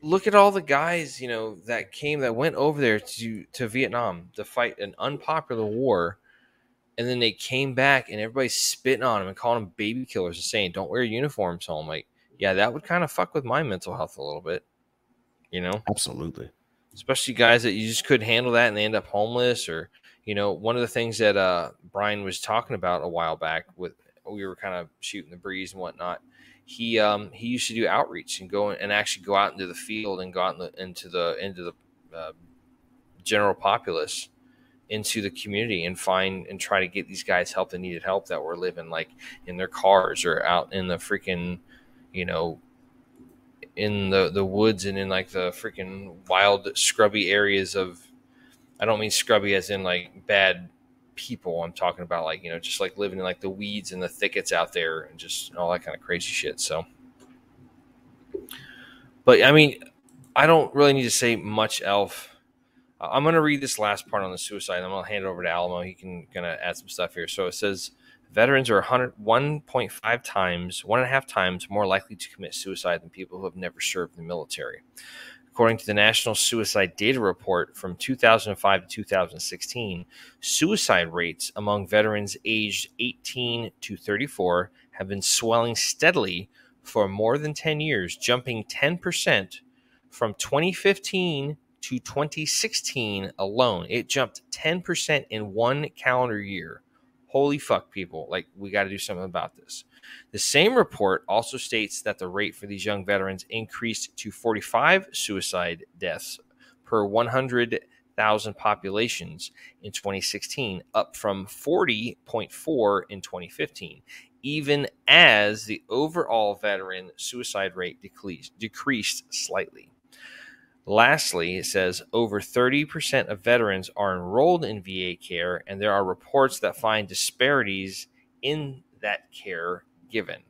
look at all the guys, you know, that came that went over there to to Vietnam to fight an unpopular war, and then they came back and everybody's spitting on them and calling them baby killers and saying, "Don't wear uniforms." I'm like, yeah, that would kind of fuck with my mental health a little bit, you know Absolutely. especially guys that you just couldn't handle that and they end up homeless or you know one of the things that uh brian was talking about a while back with we were kind of shooting the breeze and whatnot he um he used to do outreach and go and actually go out into the field and go out in the, into the into the uh, general populace into the community and find and try to get these guys help that needed help that were living like in their cars or out in the freaking you know in the the woods and in like the freaking wild scrubby areas of I don't mean scrubby as in like bad people. I'm talking about like, you know, just like living in like the weeds and the thickets out there and just all that kind of crazy shit. So but I mean, I don't really need to say much. Uh, I'm gonna read this last part on the suicide. and I'm gonna hand it over to Alamo. He can gonna add some stuff here. So it says veterans are 100, 1.5 times, one and a half times more likely to commit suicide than people who have never served in the military. According to the National Suicide Data Report from 2005 to 2016, suicide rates among veterans aged 18 to 34 have been swelling steadily for more than 10 years, jumping 10% from 2015 to 2016 alone. It jumped 10% in one calendar year. Holy fuck, people. Like, we got to do something about this. The same report also states that the rate for these young veterans increased to 45 suicide deaths per 100,000 populations in 2016, up from 40.4 in 2015, even as the overall veteran suicide rate decreased, decreased slightly. Lastly, it says over 30% of veterans are enrolled in VA care, and there are reports that find disparities in that care given.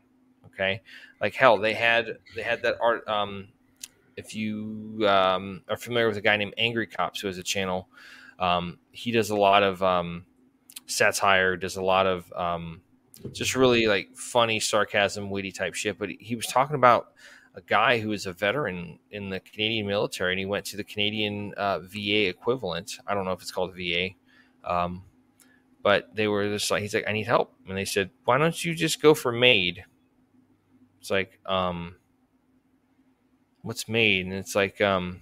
Okay, like hell, they had they had that art. Um, if you um, are familiar with a guy named Angry Cops, who has a channel, um, he does a lot of um, satire, does a lot of um, just really like funny sarcasm, witty type shit. But he was talking about a guy who is a veteran in the Canadian military, and he went to the Canadian uh, VA equivalent. I don't know if it's called VA, um, but they were just like, he's like, I need help, and they said, why don't you just go for MAID? It's like, um, what's MAID? And it's like um,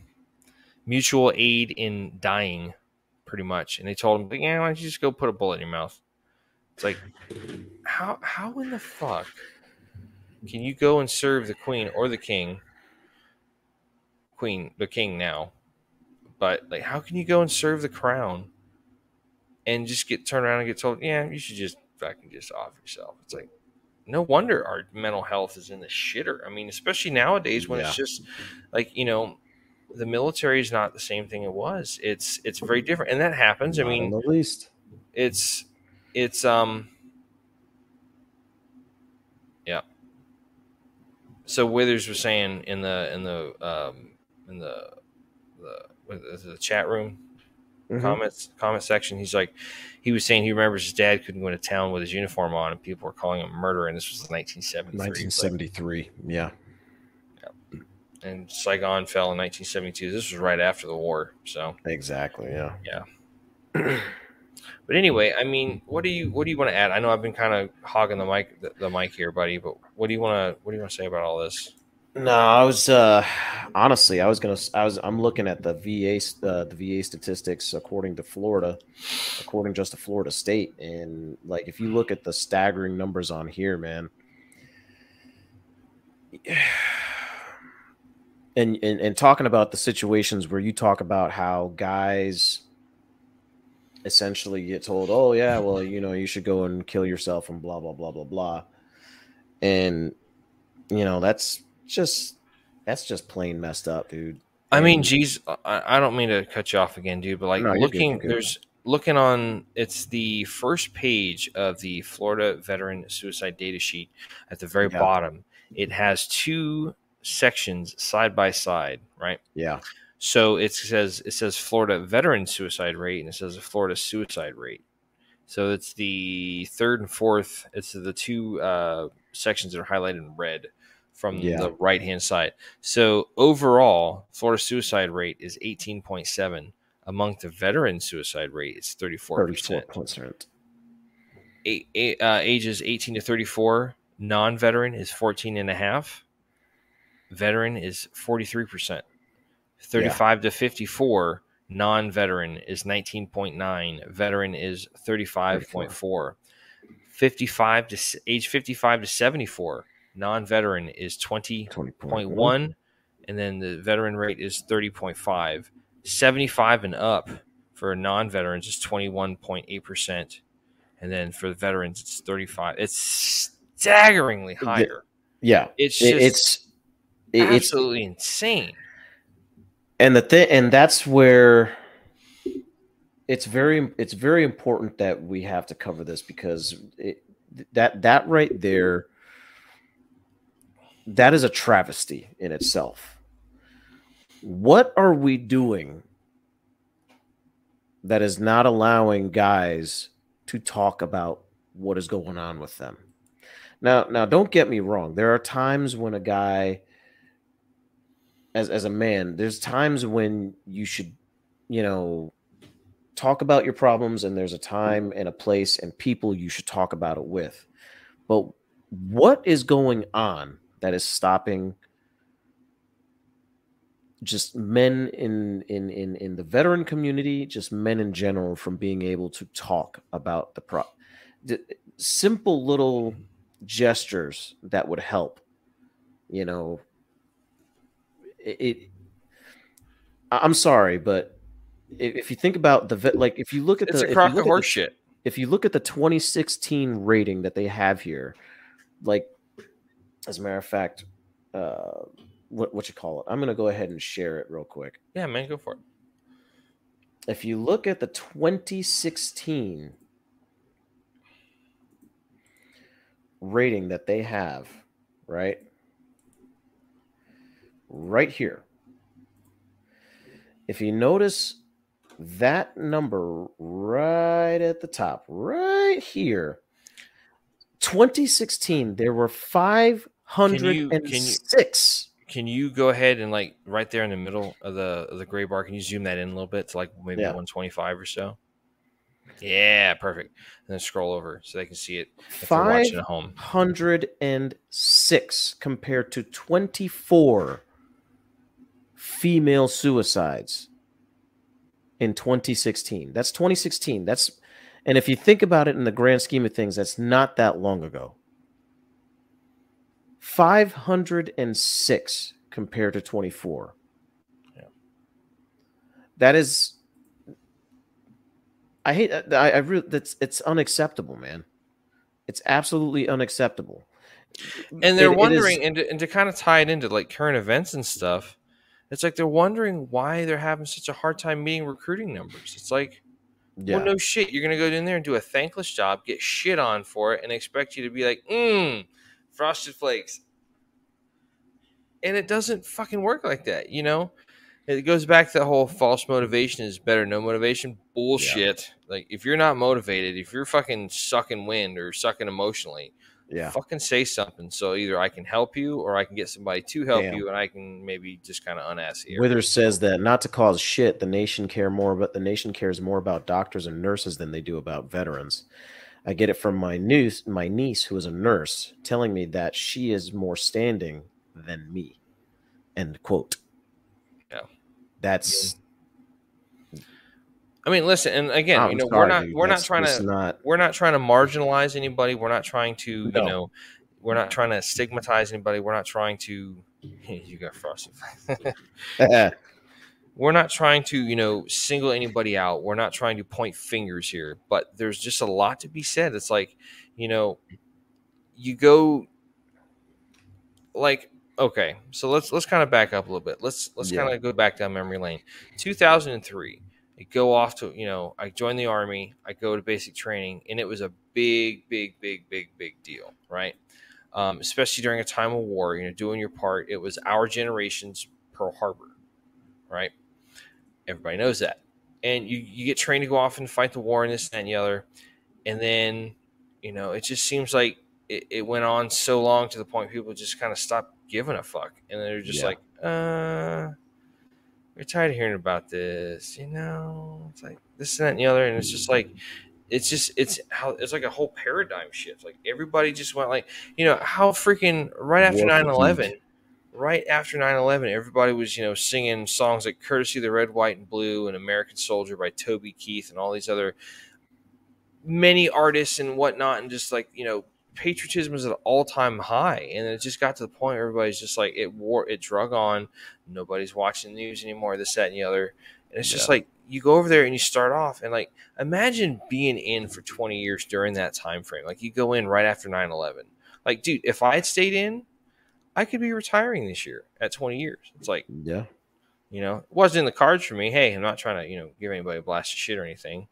mutual aid in dying, pretty much. And they told him, yeah, why don't you just go put a bullet in your mouth? It's like, how how in the fuck can you go and serve the queen or the king? Queen, the king now, but like, how can you go and serve the crown and just get turned around and get told, yeah, you should just fucking just off yourself? It's like, no wonder our mental health is in the shitter. I mean, especially nowadays when it's just like you know, the military is not the same thing it was. It's it's very different, and that happens. I mean, the least. it's it's um yeah so withers was saying in the in the um in the the what is it, the chat room Mhm. comments comment section he's like he was saying he remembers his dad couldn't go into town with his uniform on and people were calling him a murderer and this was 1973 It's like- 1973. Yeah. and saigon fell in 1972 this was right after the war so Exactly. Yeah, yeah. But anyway, I mean, what do you what do you want to add? I know I've been kind of hogging the mic the, the mic here, buddy. But what do you want to what do you want to say about all this? No, I was uh honestly, I was gonna, I was, I'm looking at the VA, uh, the VA statistics according to Florida, according just to Florida State, and like if you look at the staggering numbers on here, man, and and, and talking about the situations where you talk about how guys essentially get told, "Oh yeah, well you know you should go and kill yourself and blah blah blah blah blah," and you know that's just that's just plain messed up, dude. I mean, geez, I, I don't mean to cut you off again, dude, but like No, good, looking, good. there's looking on. It's the first page of the Florida Veteran Suicide Data Sheet at the very Yeah. bottom. It has two sections side by side, right? yeah, So it says it says Florida veteran suicide rate and it says Florida suicide rate. So it's the third and fourth. It's the two uh, sections that are highlighted in red from Yeah. the right hand side. So overall, Florida suicide rate is eighteen point seven. Among the veteran suicide rate, is 34%. 34%. A- a- uh, ages eighteen to thirty four. Non-veteran is 14 and a half. Veteran is 43%. 35 to 54, non-veteran is 19.9. Veteran is 35.4. 55 to age 55 to 74, non-veteran is 20 Twenty point one, and then the veteran rate is thirty point five. Seventy five and up for non-veterans is twenty one point eight percent, and then for the veterans it's thirty five. It's staggeringly higher. Yeah, It's just it's it- it's absolutely insane. and the thing and that's where it's very it's very important that we have to cover this because it, that that right there that is a travesty in itself. What are we doing that is not allowing guys to talk about what is going on with them? Now now don't get me wrong. There are times when a guy as as a man there's times when you should you know talk about your problems and there's a time and a place and people you should talk about it with. But what is going on that is stopping just men in in in in the veteran community just men in general from being able to talk about the pro the simple little gestures that would help you know it, it i'm sorry but if, you think about the vet like if you look at It's the a if you crock of shit. if you look at the 2016 rating that they have here, like as a matter of fact, uh, what what you call it? I'm gonna go ahead and share it real quick. Yeah, man, go for it. If you look at the 2016 rating that they have, right, right here. If you notice that number right at the top, right here, 2016, there were 506. Can you go ahead and like right there in the middle of the of the gray bar? Can you zoom that in a little bit to like maybe Yeah. 125 or so? Yeah, perfect. And then scroll over so they can see it if they're watching at home. 506 compared to 24 female suicides in 2016. That's 2016. That's and if you think about it in the grand scheme of things, that's not that long ago. 506 compared to 24. Yeah. That is I hate I, I really that's it's unacceptable, man. It's absolutely unacceptable. And they're It- it is- wondering, and, to, and to kind of tie it into like current events and stuff, it's like they're wondering why they're having such a hard time meeting recruiting numbers. It's like, yeah. well, no shit. You're going to go in there and do a thankless job, get shit on for it, and expect you to be like, mmm, frosted flakes. And it doesn't fucking work like that, you know? It goes back to the whole false motivation is better no motivation bullshit. Like, if you're not motivated, if you're fucking sucking wind or sucking emotionally, yeah. fucking say something so either I can help you or I can get somebody to help Damn. you and I can maybe just kind of unass here. Withers says that not to cause shit, the nation care more, but the nation cares more about doctors and nurses than they do about veterans. I get it from my niece, my niece who is a nurse, telling me that she is more standing than me. End quote. Yeah. That's I mean, listen, and again, I'm you know, we're not dude. we're not trying to not we're not trying to marginalize anybody. We're not trying to, No. you know, we're not trying to stigmatize anybody. We're not trying to you got frosted. we're not trying to you know single anybody out we're not trying to point fingers here but there's just a lot to be said it's like you know you go like okay so let's let's kind of back up a little bit let's let's Yeah. kind of go back down memory lane 2003 I go off to you know I join the army I go to basic training and it was a big big big big big deal right? Um, especially during a time of war you know doing your part it was our generation's Pearl Harbor right? Everybody knows that. And you you get trained to go off and fight the war and this and that and the other. And then you know it just seems like it, it went on so long to the point people just kind of stopped giving a fuck. And they're just Yeah. like uh we're tired of hearing about this you know? It's like this and that and the other and it's just like it's just it's how it's like a whole paradigm shift. Like everybody just went like you know how freaking right after War 9-11 right after 9-11 everybody was you know singing songs like courtesy the red white and blue and american soldier by toby keith and all these other many artists and whatnot and just like you know patriotism is at an all-time high and it just got to the point where everybody's just like it wore it drug on nobody's watching the news anymore this that and the other and it's just like you go over there and you start off and like imagine being in for 20 years during that time frame like you go in right after 9-11 like dude if i had stayed in i could be retiring this year at 20 years it's like Yeah. you know, it wasn't in the cards for me. Hey, I'm not trying to, you know, give anybody a blast of shit or anything.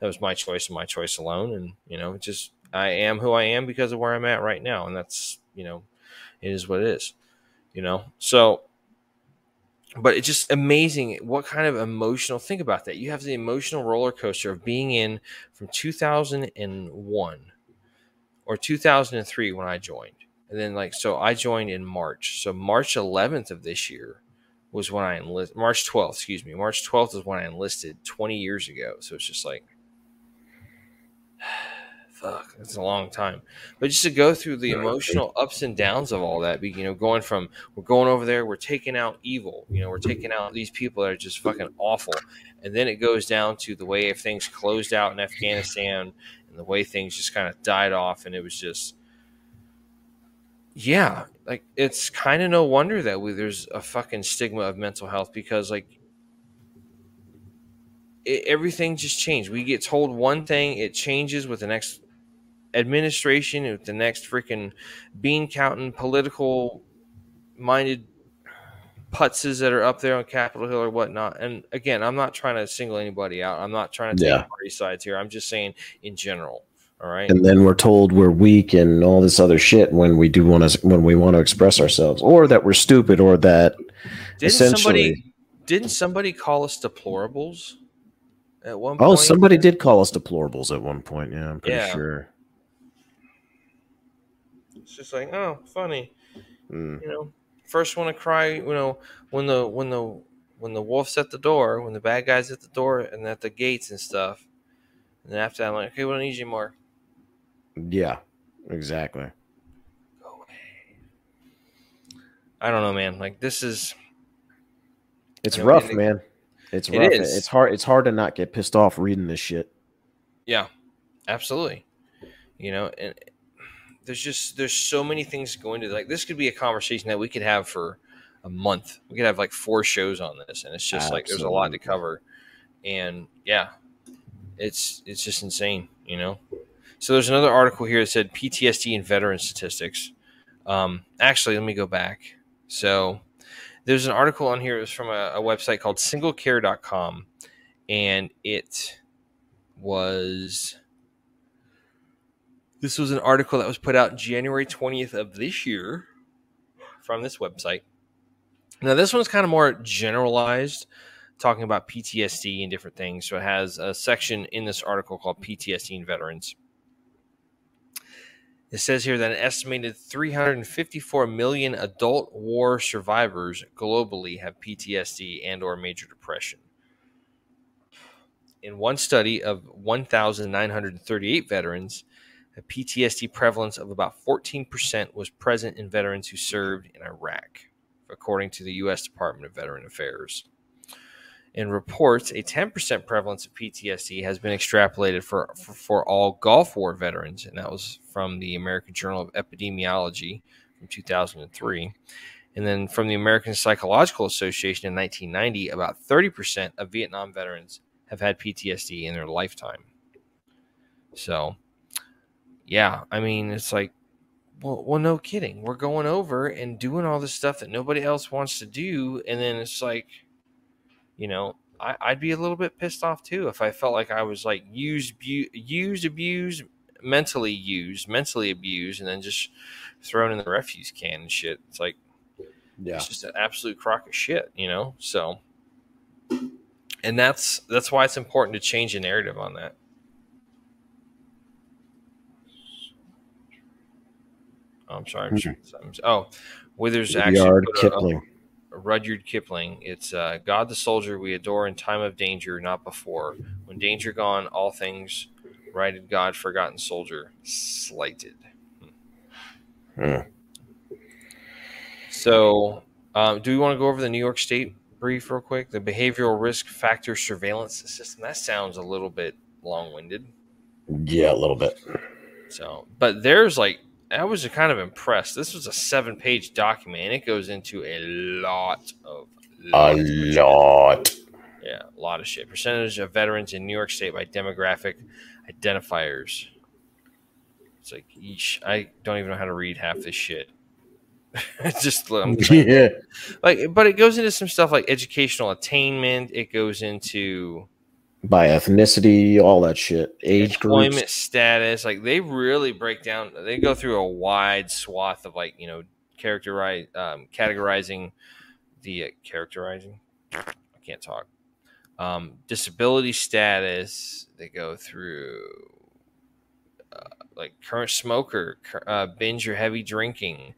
That was my choice and my choice alone. And, you know, it just, I am who I am because of where I'm at right now. And that's, you know, it is what it is, you know? So, but it's just amazing what kind of emotional, think about that. You have the emotional roller coaster of being in from 2001 or 2003 when I joined. And then, like, so I joined in March. So, March 11th of this year was when I enlisted. March 12th, excuse me. March 12th is when I enlisted 20 years ago. So, it's just like, fuck, it's a long time. But just to go through the emotional ups and downs of all that, you know, going from we're going over there, we're taking out evil, you know, we're taking out these people that are just fucking awful. And then it goes down to the way if things closed out in Afghanistan and the way things just kind of died off. And it was just, yeah, like it's kind of no wonder that we, there's a fucking stigma of mental health because, like, it, everything just changed. We get told one thing, it changes with the next administration, with the next freaking bean counting political minded putzes that are up there on Capitol Hill or whatnot. And again, I'm not trying to single anybody out. I'm not trying to take Yeah. party sides here. I'm just saying in general. All right. And then we're told we're weak and all this other shit when we do want to when we want to express ourselves, or that we're stupid, or that Didn't essentially- somebody didn't somebody call us deplorables at one oh, point? Oh somebody did call us deplorables at one point. Yeah, I'm pretty Yeah. sure. Just like, oh, funny. Mm. you know, first one to cry, you know, when the when the when the wolf's at the door, when the bad guy's at the door and at the gates and stuff. And then after that, I'm like, okay, we don't need you more. Yeah, exactly. Go away. I don't know, man. Like this is It's You know, rough, man. It's rough. is. It's hard. It's hard to not get pissed off reading this shit. yeah, absolutely. You know, and there's just there's so many things going to like this could be a conversation that we could have for a month. We could have like four shows on this, and it's just like there's a lot to cover. And yeah, it's it's just insane, you know. So there's another article here that said PTSD and veteran statistics. Um, actually, let me go back. So there's an article on here. It was from a, a website called singlecare.com, and it was this was an article that was put out January 20th of this year from this website. Now, this one's kind of more generalized, talking about PTSD and different things. So, it has a section in this article called PTSD and Veterans. It says here that an estimated 354 million adult war survivors globally have PTSD and or major depression. In one study of 1,938 veterans, a PTSD prevalence of about 14% was present in veterans who served in Iraq, according to the U.S. Department of Veteran Affairs. In reports, a 10% prevalence of PTSD has been extrapolated for, for, for all Gulf War veterans, and that was from the American Journal of Epidemiology from 2003. And then from the American Psychological Association in 1990, about 30% of Vietnam veterans have had PTSD in their lifetime. So, yeah, I mean, it's like, well, well, no kidding. We're going over and doing all this stuff that nobody else wants to do, and then it's like, you know, I, I'd be a little bit pissed off too if I felt like I was like used, bu- used, abused, mentally used, mentally abused, and then just thrown in the refuse can and shit. It's like, Yeah. it's just an absolute crock of shit, you know. So, and that's that's why it's important to change the narrative on that. I'm sorry. I'm sure. Oh, Withers actually Yard put a- a- Kipling. Rudyard Kipling. It's uh, God the soldier we adore in time of danger, not before. When danger gone, all things righted. God forgotten soldier slighted. Hmm. So, um, do we want to go over the New York State brief real quick? The behavioral risk factor surveillance system. That sounds a little bit long winded. Yeah, a little bit. So, but there's like, I was kind of impressed. This was a seven page document and it goes into a lot of. A lots of shit. lot. Yeah, a lot of shit. Percentage of veterans in New York State by demographic identifiers. It's like, yeesh, I don't even know how to read half this shit. It's just I'm Yeah. like, but it goes into some stuff like educational attainment. It goes into By ethnicity, all that shit. Age employment groups. status. Like they really break down. They go through a wide swath of like you know characterize um, categorizing the uh, characterizing. I can't talk. Um, disability status. They go through uh, like current smoker, uh, binge or heavy drinking,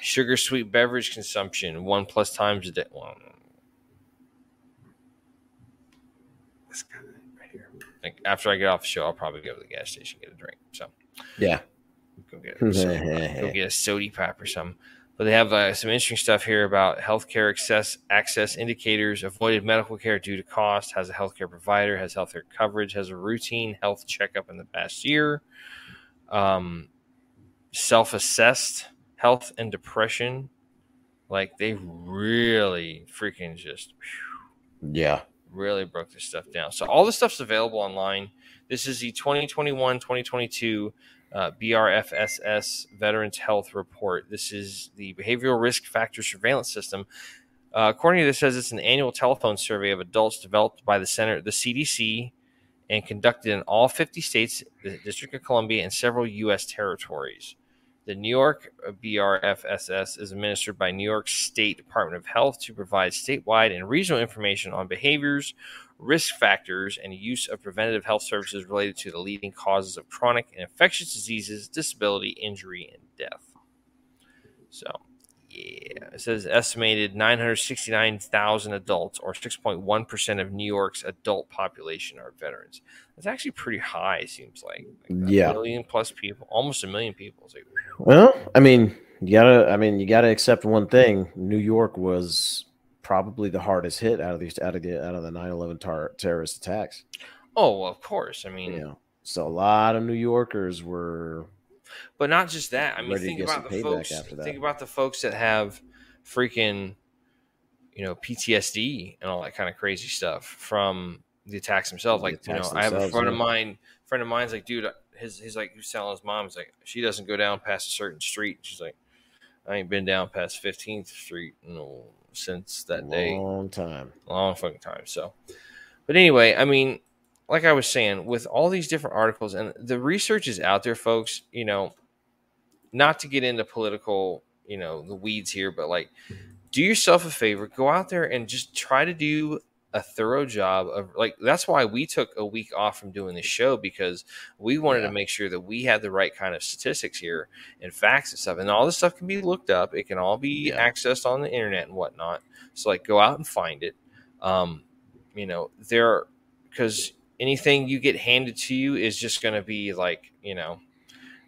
sugar sweet beverage consumption, one plus times a day. Well, this guy right here. Like after I get off the show, I'll probably go to the gas station and get a drink. So Yeah. go get some, go get a sody pop or something. But they have uh, some interesting stuff here about healthcare access access indicators, avoided medical care due to cost, has a healthcare provider, has healthcare coverage, has a routine health checkup in the past year, um, self-assessed health and depression. Like they really freaking just Yeah. Really broke this stuff down. So all this stuff's available online. This is the 2021-2022 uh, BRFSS Veterans Health Report. This is the Behavioral Risk Factor Surveillance System. Uh, according to this, says it's an annual telephone survey of adults developed by the Center, the CDC, and conducted in all 50 states, the District of Columbia, and several U.S. territories. The New York BRFSS is administered by New York State Department of Health to provide statewide and regional information on behaviors, risk factors, and use of preventative health services related to the leading causes of chronic and infectious diseases, disability, injury, and death. So, yeah, it says estimated 969,000 adults, or 6.1% of New York's adult population, are veterans. That's actually pretty high, it seems like. like a Yeah. million plus people, almost a million people. Like, Well, I mean, you gotta. I mean, you gotta accept one thing. New York was probably the hardest hit out of these out of the out of the 9-11 tar- terrorist attacks. oh, well, of course. I mean, yeah. so a lot of New Yorkers were. But not just that. I mean, Ready think about the folks. that. Think about the folks that have freaking, you know, PTSD and all that kind of crazy stuff from the attacks themselves. The Like, you know, I have a friend of mine. Friend of mine's like, dude, his he's like, who's telling his mom, he's like, she doesn't go down past a certain street. She's like, I ain't been down past Fifteenth Street, you know, since that day long time. long fucking time. So, but anyway, I mean, like I was saying, with all these different articles and the research is out there, folks. You know, not to get into political, you know, the weeds here, but like, do yourself a favor, go out there and just try to do a thorough job of like that's why we took a week off from doing this show because we wanted Yeah. to make sure that we had the right kind of statistics here and facts and stuff and all this stuff can be looked up it can all be Yeah. accessed on the internet and whatnot so like go out and find it um you know there because anything you get handed to you is just going to be like you know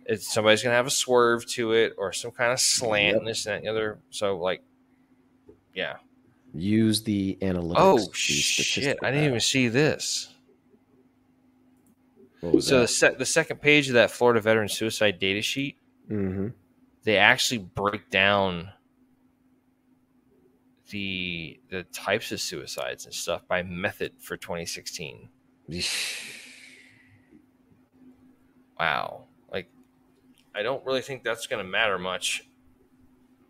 it's somebody's going to have a swerve to it or some kind of slant Yep. and this and that and the other so like yeah Use the analytics. oh the shit i didn't even see this What was so the, that? sec- the second page of that florida veteran suicide data sheet mm-hmm. they actually break down the the types of suicides and stuff by method for 2016. Wow. Like I don't really think that's going to matter much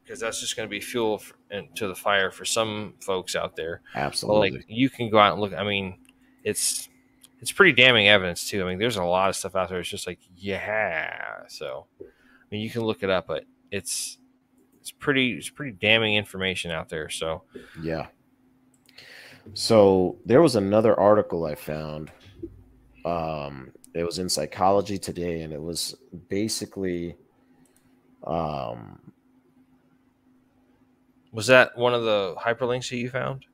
because that's just going to be fuel for, to the fire for some folks out there. Absolutely. Like you can go out and look. I mean, it's it's pretty damning evidence too. I mean, there's a lot of stuff out there. It's just like yeah. So I mean, you can look it up, but it's it's pretty it's pretty damning information out there. So yeah. So there was another article I found. Um, it was in Psychology Today, and it was basically, um, was that one of the hyperlinks that you found?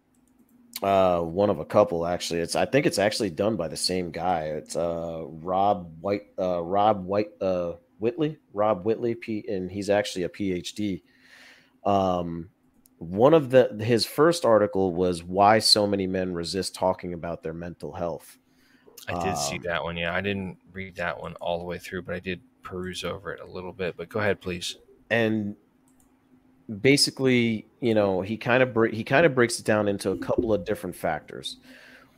Uh, one of a couple actually. It's I think it's actually done by the same guy. It's uh Rob White, uh Rob White, uh Whitley, Rob Whitley, P, and he's actually a PhD. Um, one of the his first article was why so many men resist talking about their mental health. I did um, see that one. Yeah, I didn't read that one all the way through, but I did peruse over it a little bit. But go ahead, please. And basically, you know, he kind of he kind of breaks it down into a couple of different factors.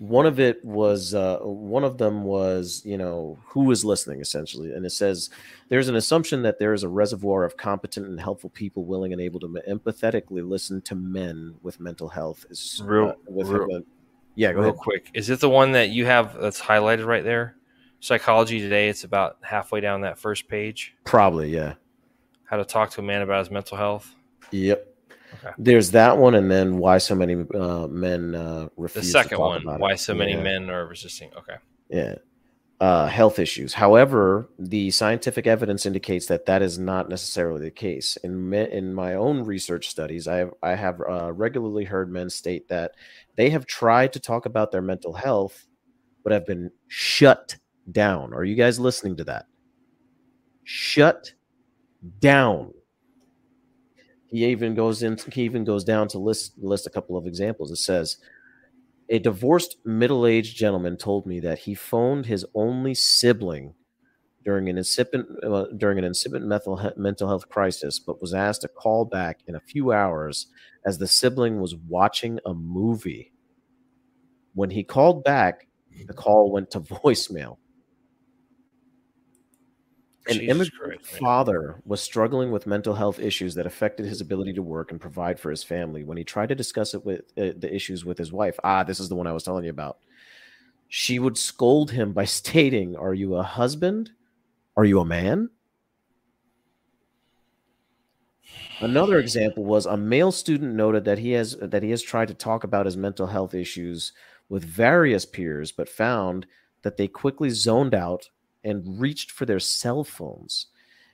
One of it was uh, one of them was you know who is listening essentially, and it says there's an assumption that there is a reservoir of competent and helpful people willing and able to empathetically listen to men with mental health. Is real, uh, with real, yeah, go real ahead. quick. Is it the one that you have that's highlighted right there? Psychology Today. It's about halfway down that first page. Probably, yeah. How to talk to a man about his mental health. Yep. Okay. There's that one, and then why so many uh, men uh, refuse. The second one, why so many yeah. men are resisting. Okay. Yeah. Uh, health issues. However, the scientific evidence indicates that that is not necessarily the case. In me, in my own research studies, I have I have uh, regularly heard men state that they have tried to talk about their mental health, but have been shut down. Are you guys listening to that? Shut down. He even goes in. He even goes down to list list a couple of examples. It says, a divorced middle-aged gentleman told me that he phoned his only sibling during an incipient uh, during an incipient mental mental health crisis, but was asked to call back in a few hours as the sibling was watching a movie. When he called back, the call went to voicemail. An Jesus immigrant Christ, father was struggling with mental health issues that affected his ability to work and provide for his family. When he tried to discuss it with uh, the issues with his wife, ah, this is the one I was telling you about. She would scold him by stating, "Are you a husband? Are you a man?" Another example was a male student noted that he has that he has tried to talk about his mental health issues with various peers, but found that they quickly zoned out and reached for their cell phones.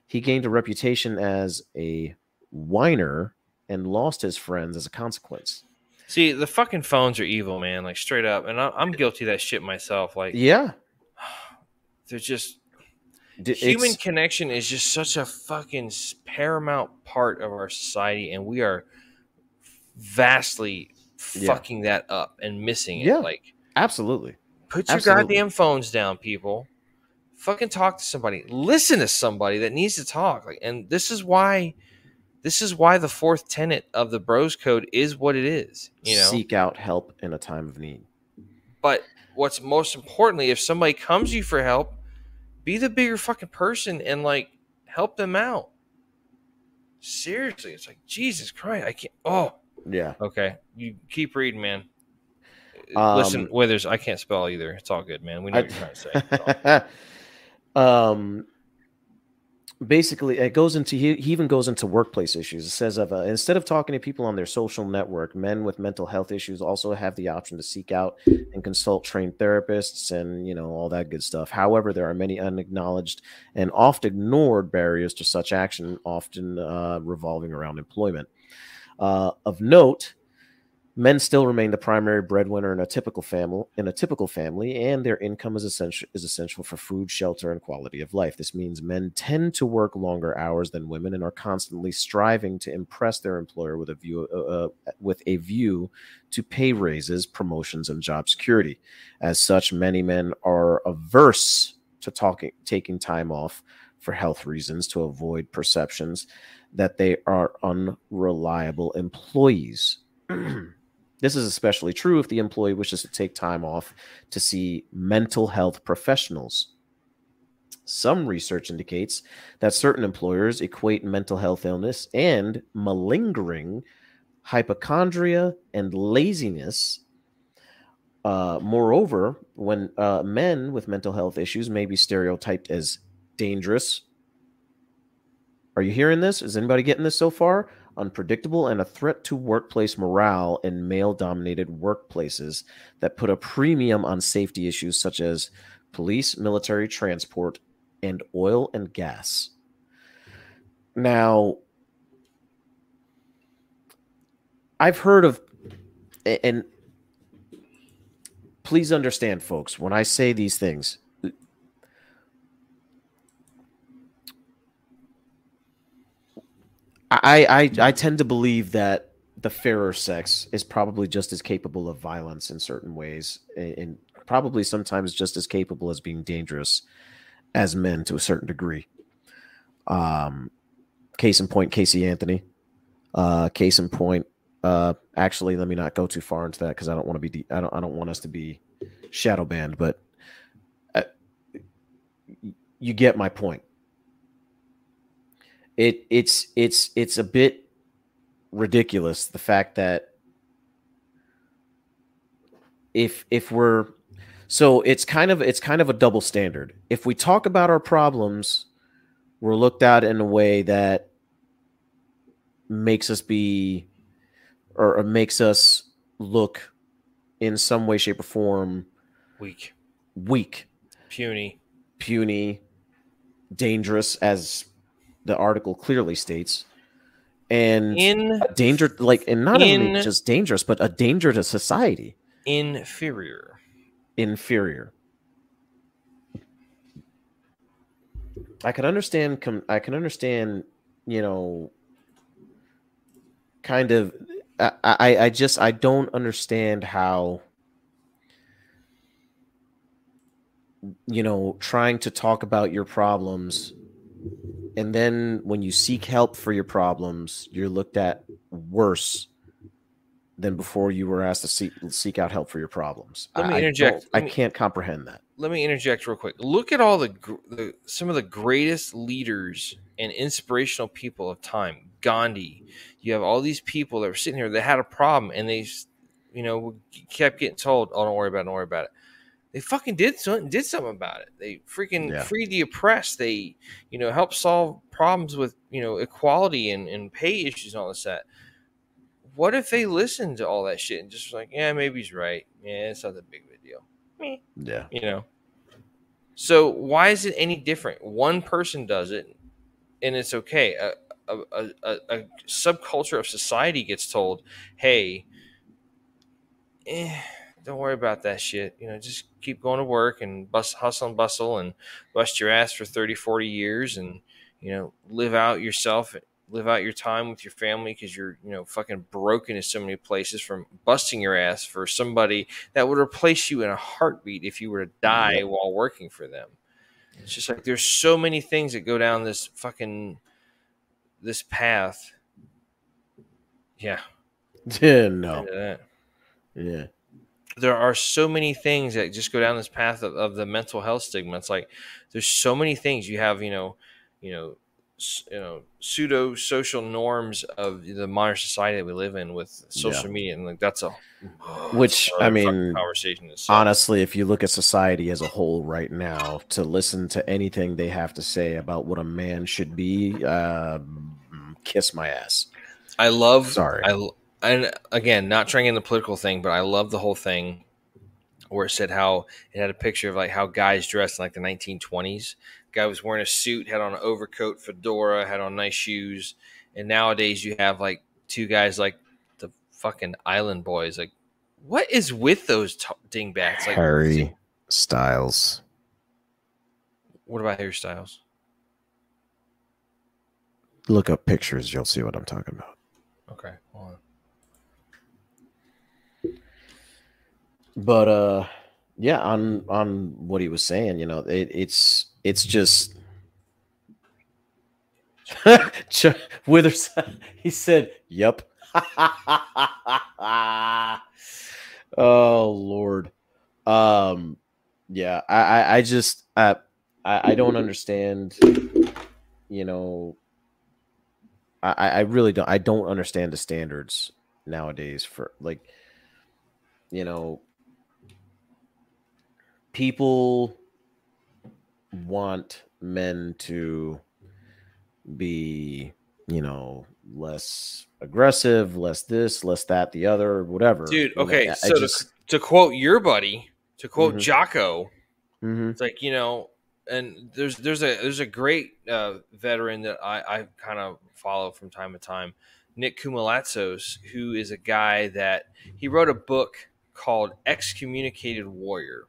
He gained a reputation as a whiner and lost his friends as a consequence. See, the fucking phones are evil, man. Like straight up, and I'm guilty of that shit myself. Like, yeah, they're just it's, human connection is just such a fucking paramount part of our society, and we are vastly yeah. fucking that up and missing it. Yeah, like absolutely. Put your absolutely. goddamn phones down, people fucking talk to somebody. Listen to somebody that needs to talk. Like and this is why this is why the fourth tenet of the bros code is what it is you know? Seek out help in a time of need. But what's most importantly if somebody comes to you for help be the bigger fucking person and like help them out. Seriously it's like jesus christ i can't oh. Yeah. Okay you keep reading man. Um, listen withers i can't spell either. It's all good man. We know I, what you're trying to say um basically it goes into he, he even goes into workplace issues. It says of uh, instead of talking to people on their social network men with mental health issues also have the option to seek out and consult trained therapists and you know all that good stuff. However there are many unacknowledged and oft ignored barriers to such action often uh, revolving around employment. Uh, of note Men still remain the primary breadwinner in a typical family. In a typical family, and their income is essential is essential for food, shelter, and quality of life. This means men tend to work longer hours than women and are constantly striving to impress their employer with a view uh, uh, with a view to pay raises, promotions, and job security. As such, many men are averse to talking taking time off for health reasons to avoid perceptions that they are unreliable employees this is especially true if the employee wishes to take time off to see mental health professionals. Some research indicates that certain employers equate mental health illness and malingering, hypochondria, and laziness. Uh, moreover, when uh, men with mental health issues may be stereotyped as dangerous. Are you hearing this? Is anybody getting this so far? Unpredictable and a threat to workplace morale in male dominated workplaces that put a premium on safety issues such as police, military, transport, and oil and gas. Now, I've heard of, and please understand, folks, when I say these things, I, I I tend to believe that the fairer sex is probably just as capable of violence in certain ways, and probably sometimes just as capable as being dangerous as men to a certain degree. Um, case in point, Casey Anthony. Uh, case in point. Uh, actually, let me not go too far into that because I don't want to be. De- I don't. I don't want us to be shadow banned. But uh, you get my point. It it's it's it's a bit ridiculous the fact that if if we're so it's kind of it's kind of a double standard. If we talk about our problems, we're looked at in a way that makes us be or, makes us look in some way, shape, or form Weak, weak, puny. puny, dangerous, as the article clearly states, and In danger like and not only just dangerous, but a danger to society. inferior. inferior. I can understand. Com- I can understand. You know, kind of. I, I. I just. I don't understand how. You know, trying to talk about your problems, and then when you seek help for your problems, you're looked at worse than before you were asked to seek seek out help for your problems. Let me I- I interject. don't- Let I can't comprehend that. Let me interject real quick. Look at all the, the some of the greatest leaders and inspirational people of time. Gandhi. You have all these people that were sitting here that had a problem, and they, you know, kept getting told, "Oh, don't worry about it. Don't worry about it." They fucking did something. Did something about it. They freaking Yeah. freed the oppressed. They, you know, helped solve problems with you know equality and, and pay issues and all this that. What if they listened to all that shit and just was like, yeah, maybe he's right. Yeah, it's not that big of a deal. Meh Yeah. you know so why is it any different one person does it and it's okay a, a, a, a, a subculture of society gets told hey eh, don't worry about that shit you know just keep going to work and bust hustle and bustle and bust your ass for 30 40 years and you know live out yourself live out your time with your family because you're you know fucking broken in so many places from busting your ass for somebody that would replace you in a heartbeat if you were to die while working for them. It's just like there's so many things that go down this fucking this path. Yeah. Yeah, no. Yeah. There are so many things that just go down this path of, of the mental health stigma. It's like there's so many things you have, you know, you know, you know, pseudo social norms of the modern society that we live in with social media, and like that's a Which, that's I mean, conversation. Honestly, if you look at society as a whole right now, to listen to anything they have to say about what a man should be, uh, kiss my ass. I love. Sorry. I and again, not trying in the political thing, but I love the whole thing where it said how it had a picture of like how guys dressed in like the 1920s. Guy was wearing a suit, had on an overcoat, fedora, had on nice shoes, and nowadays you have like two guys like the fucking Island Boys. Like, what is with those t- dingbats? Like, Harry Styles. what about hairstyles? Look up pictures, you'll see what I'm talking about. Okay, hold on. But uh yeah, on on what he was saying, you know, it, it's it's just Withers he said, "Yep." oh Lord. Um yeah, I, I, I just I, I I don't understand, you know. I, I really don't I don't understand the standards nowadays for like you know people want men to be you know less aggressive less this less that the other whatever Dude, You know, okay, so to- just- To quote your buddy, to quote Mhm. Jocko, Mhm. it's like you know, and there's there's a there's a great uh, veteran that I I kind of follow from time to time, Nick Koumalatsos, who is a guy that he wrote a book called Excommunicated Warrior,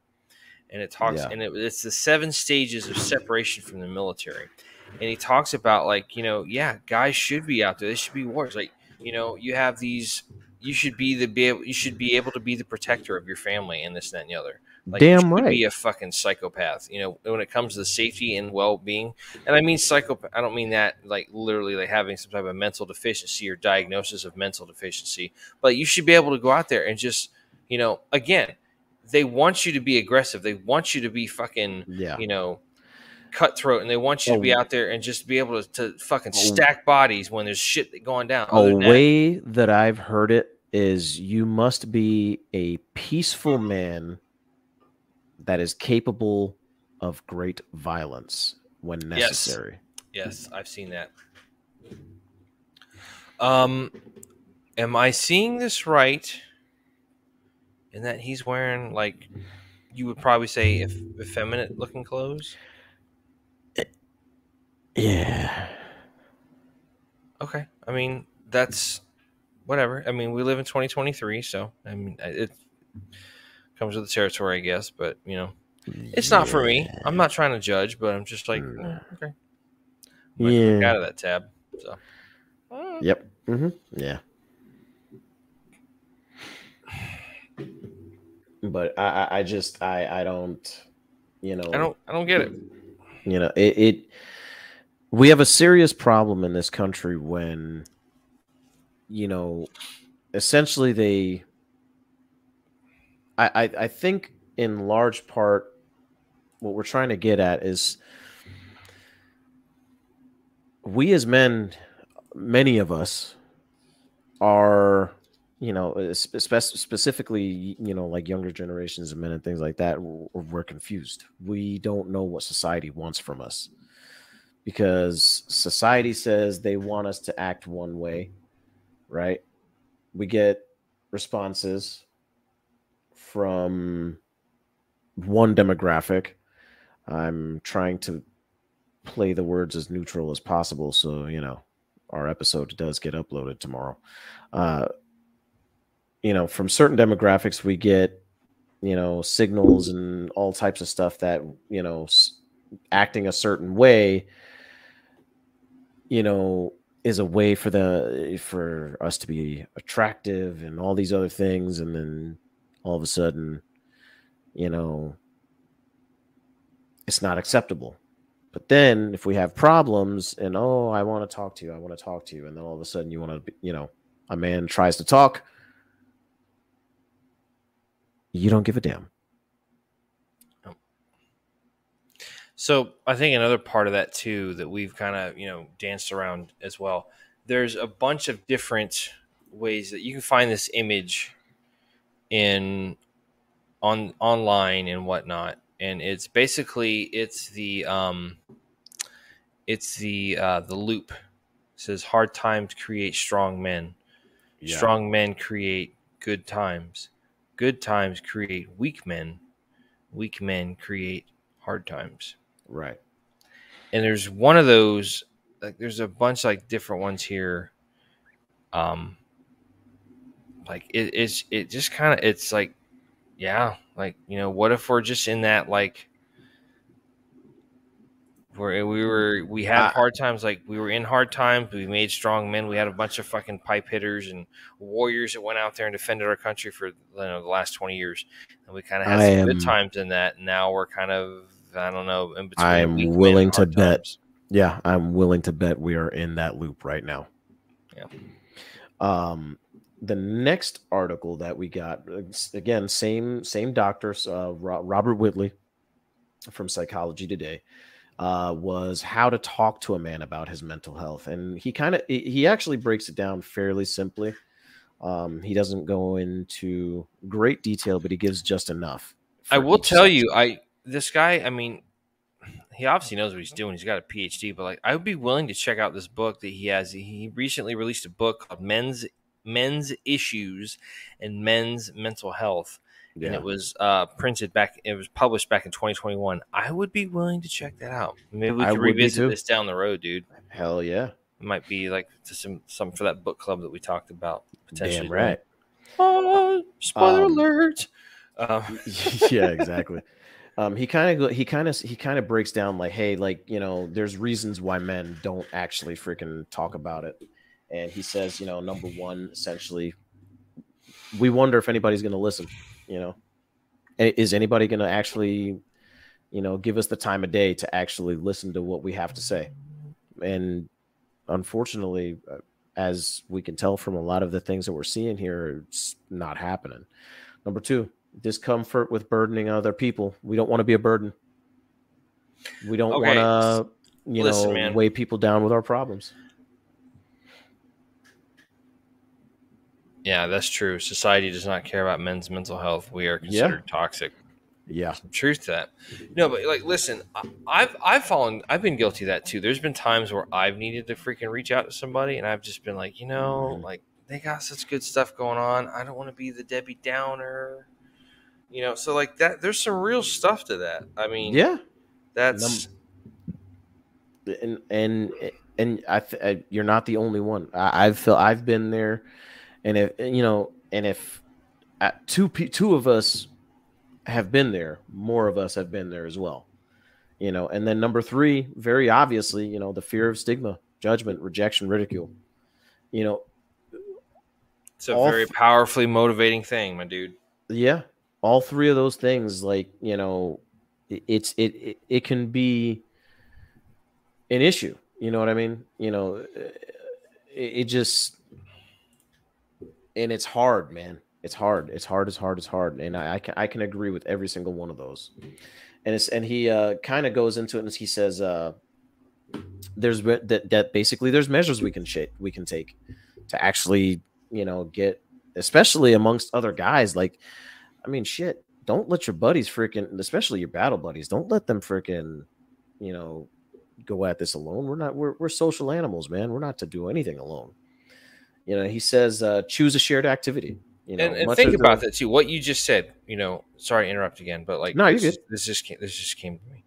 and it talks Yeah. and it, it's the seven stages of separation from the military, and he talks about like you know yeah guys should be out there they should be warriors like you know you have these you should be the be able, you should be able to be the protector of your family and this that and the other like, damn right Be a fucking psychopath, you know. When it comes to the safety and well-being, and I mean psychopath. I don't mean that like literally like having some type of mental deficiency or diagnosis of mental deficiency, but you should be able to go out there and just, you know, again, they want you to be aggressive. They want you to be fucking, yeah you know, cutthroat, and they want you to be Oh. out there and just be able to, to fucking Oh. stack bodies when there's shit going down. A than that- way that I've heard it is you must be a peaceful man that is capable of great violence when Yes. necessary. Yes, I've seen that. Um, am I seeing this right? In that he's wearing like you would probably say eff- effeminate looking clothes. Yeah. Okay, I mean that's whatever. I mean we live in 2023, so I mean it comes with the territory, I guess. But you know, it's not for me. I'm not trying to judge, but I'm just like Mm. eh, okay. Yeah. out of that tab. So. Yep. hmm Yeah. But I, I, I just, I, I don't, you know, I don't. I don't get it. you know, it, it. We have a serious problem in this country when, you know, essentially they. I, I, I think in large part, what we're trying to get at is we as men, many of us, are you know spe- specifically you know like younger generations of men and things like that we're confused. We don't know what society wants from us because society says they want us to act one way right? We get responses from one demographic. I'm trying to play the words as neutral as possible so you know our episode does get uploaded tomorrow. Uh you know from certain demographics we get you know signals and all types of stuff that you know acting a certain way you know is a way for the for us to be attractive and all these other things. And then all of a sudden you know it's not acceptable. But then if we have problems and oh i want to talk to you. I want to talk to you. And then all of a sudden you want to you know a man tries to talk you don't give a damn So I think another part of that too that we've kind of you know danced around as well. There's a bunch of different ways that you can find this image in on online and whatnot, and it's basically it's the um, it's the uh, the loop. It says hard times create strong men. Strong men create good times. Good times create weak men. Weak men create hard times right and there's one of those like there's a bunch like different ones here um like it, it's it just kind of it's like yeah like you know what if we're just in that like where we were we had I- hard times like we were in hard times we made strong men we had a bunch of fucking pipe hitters and warriors that went out there and defended our country for you know the last 20 years and we kind of had I some good times in that now we're kind of i don't know in between I'm willing to bet. times. yeah i'm willing to bet we are in that loop right now Yeah. Um, the next article that we got again, same same doctors, uh, Robert Whitley from Psychology Today, uh, was how to talk to a man about his mental health, and he kind of he actually breaks it down fairly simply. Um, he doesn't go into great detail, but he gives just enough. I will tell section. you, I this guy. I mean, he obviously knows what he's doing. He's got a PhD, but like, I would be willing to check out this book that he has. He recently released a book called "Men's Men's Issues and Men's Mental Health," and it was uh, printed back. It was published back in 2021. I would be willing to check that out. Maybe we could revisit this down the road, dude. Hell yeah, It might be like to some some for that book club that we talked about potentially. damn right. Oh, spoiler Um, alert. Um, yeah, exactly. Um, he kind of he kind of he kind of breaks down like, hey, like you know, there's reasons why men don't actually freaking talk about it, and he says, you know, number one, essentially, we wonder if anybody's going to listen. You know, is anybody going to actually, you know, give us the time of day to actually listen to what we have to say? And unfortunately, uh, as we can tell from a lot of the things that we're seeing here, it's not happening. Number two, discomfort with burdening other people. We don't want to be a burden. We don't Okay, want to, you listen, know, man. weigh people down with our problems. Yeah, that's true. Society does not care about men's mental health. We are considered toxic. Yeah. Some truth to that. No, but like, listen, I've I've fallen, I've been guilty of that too. There's been times where I've needed to freaking reach out to somebody, and I've just been like, you know, Mhm. like they got such good stuff going on. I don't want to be the Debbie Downer, you know. So like that, there's some real stuff to that. I mean, Yeah. that's and and and I, th- I you're not the only one. I, I've felt I've been there, and if you know, and if uh, two two of us have been there, more of us have been there as well. You know, and then number three, very obviously, you know, the fear of stigma, judgment, rejection, ridicule. You know, it's a very f- powerfully motivating thing, my dude. yeah, all three of those things, like you know, it, it's it, it it can be an issue. You know what I mean? You know, it, it just and it's hard, man. It's hard. It's hard. It's hard. It's hard. And I, I can I can agree with every single one of those. And it's and he uh, kind of goes into it and he says uh, there's re- that that basically there's measures we can sh- we can take to actually you know get especially amongst other guys like I mean shit don't let your buddies freaking especially your battle buddies don't let them freaking you know go at this alone we're not we're, we're social animals man we're not to do anything alone you know he says uh choose a shared activity you know and, and think of the- about that too. What you just said, you know. Sorry to interrupt again, but like, No, you're this, this just came, this just came to me.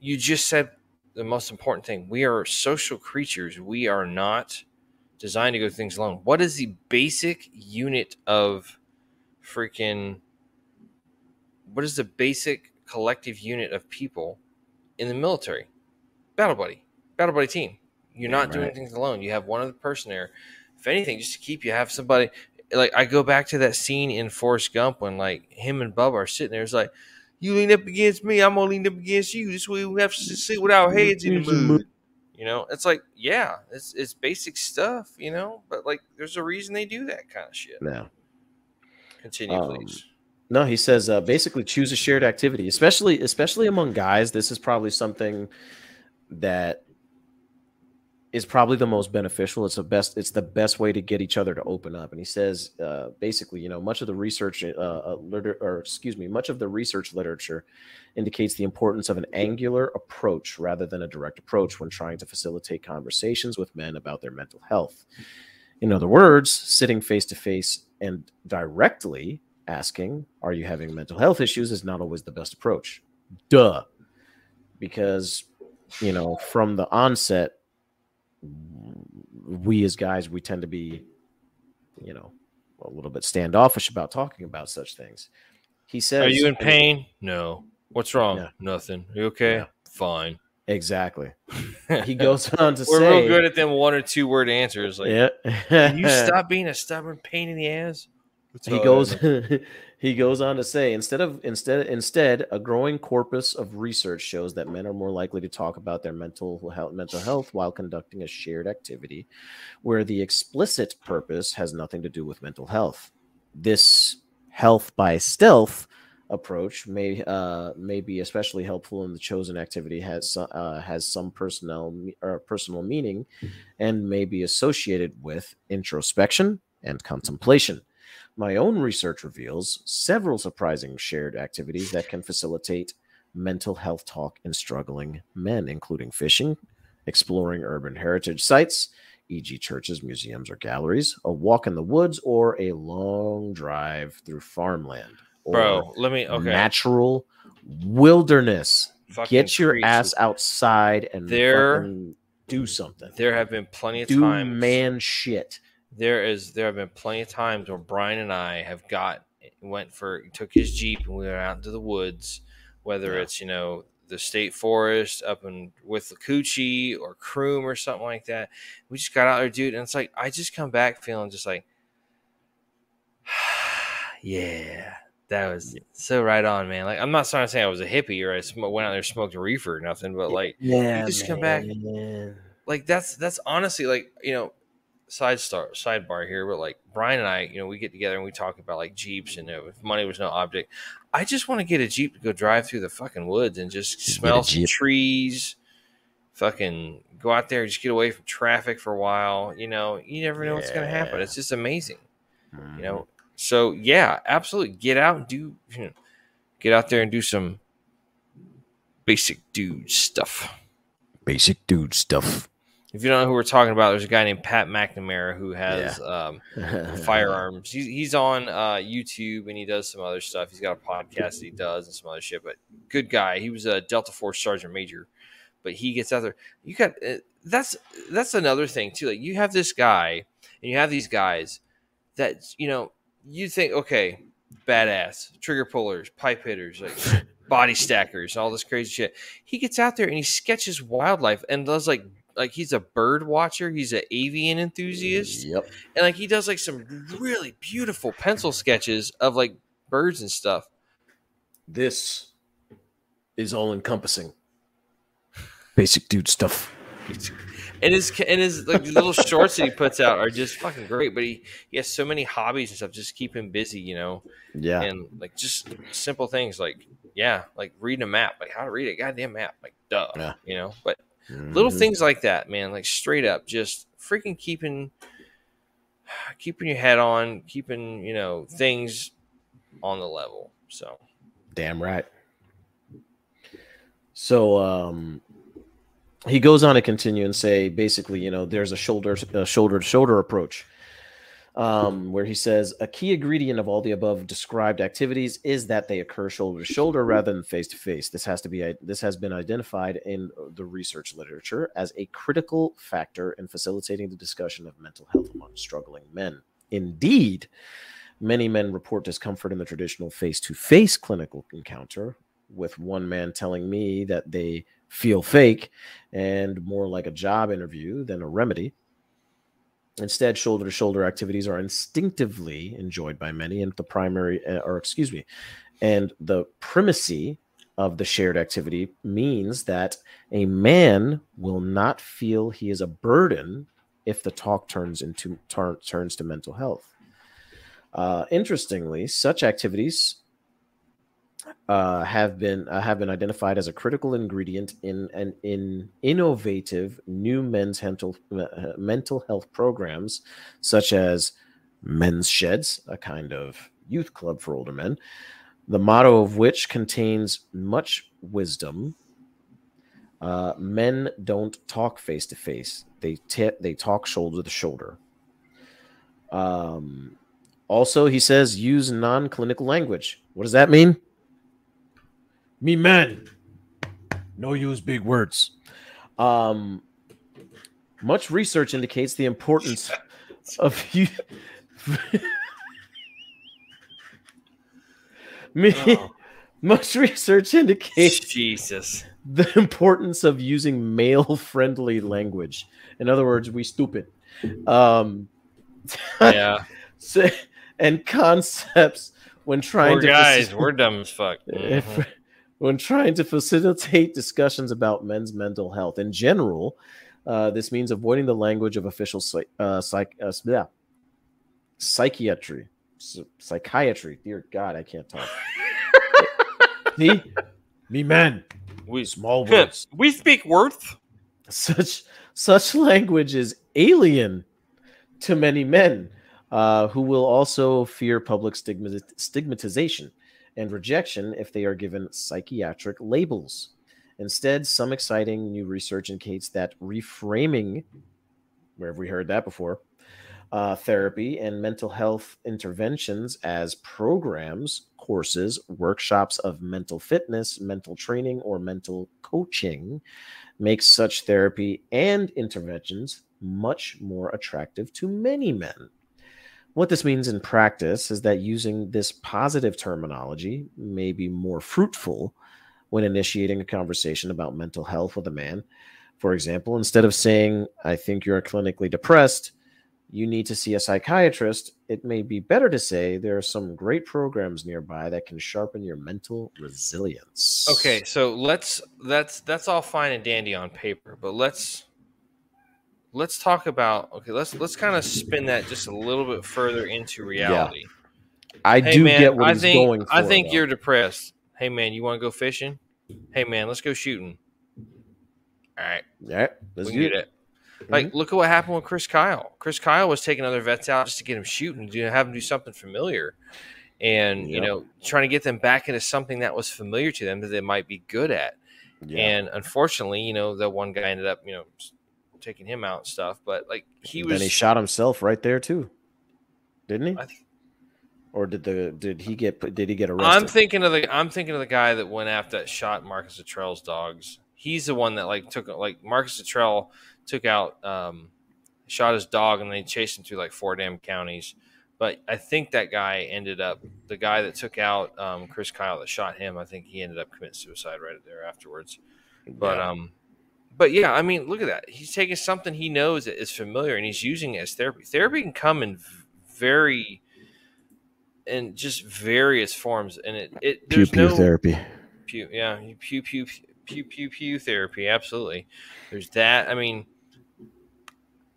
You just said the most important thing. We are social creatures. We are not designed to go things alone. What is the basic unit of freaking? What is the basic collective unit of people in the military? Battle buddy, battle buddy team. You're not doing things alone. You have one other person there. If anything, just to keep you have somebody like I go back to that scene in Forrest Gump when like him and Bubba are sitting there. It's like you lean up against me, I'm gonna lean up against you. This way we have to sit with our heads in the mud. You know, it's like yeah, it's it's basic stuff. You know, but like there's a reason they do that kind of shit. no Continue, Um, please. No, he says uh, basically choose a shared activity, especially especially among guys. This is probably something that is probably the most beneficial. It's the best. It's the best way to get each other to open up. And he says uh, basically, you know, much of the research, uh, uh, liter- or excuse me, much of the research literature indicates the importance of an angular approach rather than a direct approach when trying to facilitate conversations with men about their mental health. In other words, sitting face to face and directly asking, Are you having mental health issues? is not always the best approach. Duh. Because, you know, from the onset, we as guys, we tend to be, you know, a little bit standoffish about talking about such things. He says, Are you in pain? No. What's wrong? Yeah. Nothing. Are you okay? Yeah. Fine. Exactly. He goes on to say We're say, real good at them one or two word answers. Like, yeah. can you stop being a stubborn pain in the ass? That's he goes know. He goes on to say instead of instead instead a growing corpus of research shows that men are more likely to talk about their mental health, mental health while conducting a shared activity where the explicit purpose has nothing to do with mental health. This health by stealth approach may uh, may be especially helpful in the chosen activity has uh, has some personnel or personal meaning and may be associated with introspection and contemplation. My own research reveals several surprising shared activities that can facilitate mental health talk in struggling men, including fishing, exploring urban heritage sites, e.g., churches, museums, or galleries, a walk in the woods, or a long drive through farmland. or Bro, let me okay. natural wilderness. Fucking Get your ass outside and There- do something. There have been plenty of Do times. man shit. There is there have been plenty of times where Brian and I have got went for took his jeep and we went out into the woods, whether Yeah. it's you know the state forest up in Withlacoochee or Croom or something like that. We just got out there, dude, and it's like I just come back feeling just like, yeah, that was so right on, man. Like I'm not trying to say I was a hippie or I sm- went out there smoked a reefer or nothing, but like Yeah, just come back- like that's that's honestly like you know side star sidebar here but like brian and i you know we get together and we talk about like jeeps and uh, if money was no object. I just want to get a jeep to go drive through the fucking woods and just Just smell some trees fucking go out there just get away from traffic for a while you know? You never know what's going to happen it's just amazing Mhm. you know? So yeah absolutely. Get out and do you know, get out there and do some basic dude stuff. Basic dude stuff. If you don't know who we're talking about, there's a guy named Pat McNamara who has um, firearms. He's, he's on uh, YouTube and he does some other stuff. He's got a podcast that he does and some other shit. But good guy. He was a Delta Force Sergeant Major, but he gets out there. You got uh, that's that's another thing too. Like you have this guy and you have these guys that you know you think okay, badass trigger pullers, pipe hitters, like body stackers, all this crazy shit. He gets out there and he sketches wildlife and does like like he's a bird watcher. He's an avian enthusiast Yep. and like he does like some really beautiful pencil sketches of like birds and stuff. This is all encompassing. Basic dude stuff. And his and his like little shorts that he puts out are just fucking great. But he he has so many hobbies and stuff just keep him busy, you know. Yeah. And like just simple things like yeah, like reading a map, like how to read a goddamn map, like duh, Yeah. you know. But little Mhm. things like that, man, like straight up, just freaking keeping keeping your head on, keeping you know things on the level. So Damn right. So um he goes on to continue and say basically, you know, there's a shoulder a shoulder to shoulder approach. Um, where he says a key ingredient of all the above described activities is that they occur shoulder to shoulder rather than face to face. This has to be this has been identified in the research literature as a critical factor in facilitating the discussion of mental health among struggling men. Indeed, Many men report discomfort in the traditional face to face clinical encounter, with one man telling me that they feel fake and more like a job interview than a remedy. Instead, shoulder to shoulder activities are instinctively enjoyed by many, and the primary, uh, or excuse me, and the primacy of the shared activity means that a man will not feel he is a burden if the talk turns into turn, turns to mental health. Uh, interestingly, such activities uh, have been uh, have been identified as a critical ingredient in an in innovative new men's mental uh, mental health programs, such as Men's Sheds, a kind of youth club for older men. The motto of which contains much wisdom. Uh, men don't talk face to face; they ta- they talk shoulder to shoulder. Um, also, he says use non clinical language. What does that mean? Me man. No use big words. Um, much research indicates the importance of you. Me, Oh. much research indicates Jesus. the importance of using male friendly language. In other words, we stupid. Um, Yeah. and concepts when trying to guys, faci- we're dumb as fuck. Mhm. When trying to facilitate discussions about men's mental health in general, uh, this means avoiding the language of official psych, uh, psych, uh, yeah, psychiatry, psychiatry. Dear God, I can't talk. See, me men, We small words. we speak worth. such such language is alien to many men uh, who will also fear public stigma- stigmatization and rejection if they are given psychiatric labels. Instead, some exciting new research indicates that reframing, where have we heard that before? Uh, therapy and mental health interventions as programs, courses, workshops of mental fitness, mental training, or mental coaching makes such therapy and interventions much more attractive to many men. What this means in practice is that using this positive terminology may be more fruitful when initiating a conversation about mental health with a man. For example, instead of saying, I think you're clinically depressed, you need to see a psychiatrist, it may be better to say there are some great programs nearby that can sharpen your mental resilience. Okay, so let's that's that's all fine and dandy on paper, but let's let's talk about okay, let's let's kind of spin that just a little bit further into reality. I Hey do man, get what I he's think going for. I think though. you're depressed. Hey man, you want to go fishing? Hey man, let's go shooting. All right, Yeah, let's we do can do it. that. Mm-hmm. Like, look at what happened with Chris Kyle. Chris Kyle was taking other vets out just to get him shooting, to have him do something familiar, and you know, trying to get them back into something that was familiar to them that they might be good at. Yeah. And unfortunately, you know, the one guy ended up, you know, taking him out and stuff. But like he was, then he shot himself right there too, didn't he? Or did the did he get did he get arrested? I'm thinking of the I'm thinking of the guy that went after that shot Marcus Luttrell's dogs. He's the one that like took like Marcus Luttrell took out um shot his dog and they chased him through like four damn counties. But I think that guy ended up the guy that took out um, Chris Kyle that shot him. I think he ended up committing suicide right there afterwards. But Yeah. um, but yeah, I mean, look at that. He's taking something he knows that is familiar and he's using it as therapy. Therapy can come in very in just various forms, and it it pew there's pew no therapy. pew yeah pew pew pew pew pew therapy. Absolutely, there's that. I mean,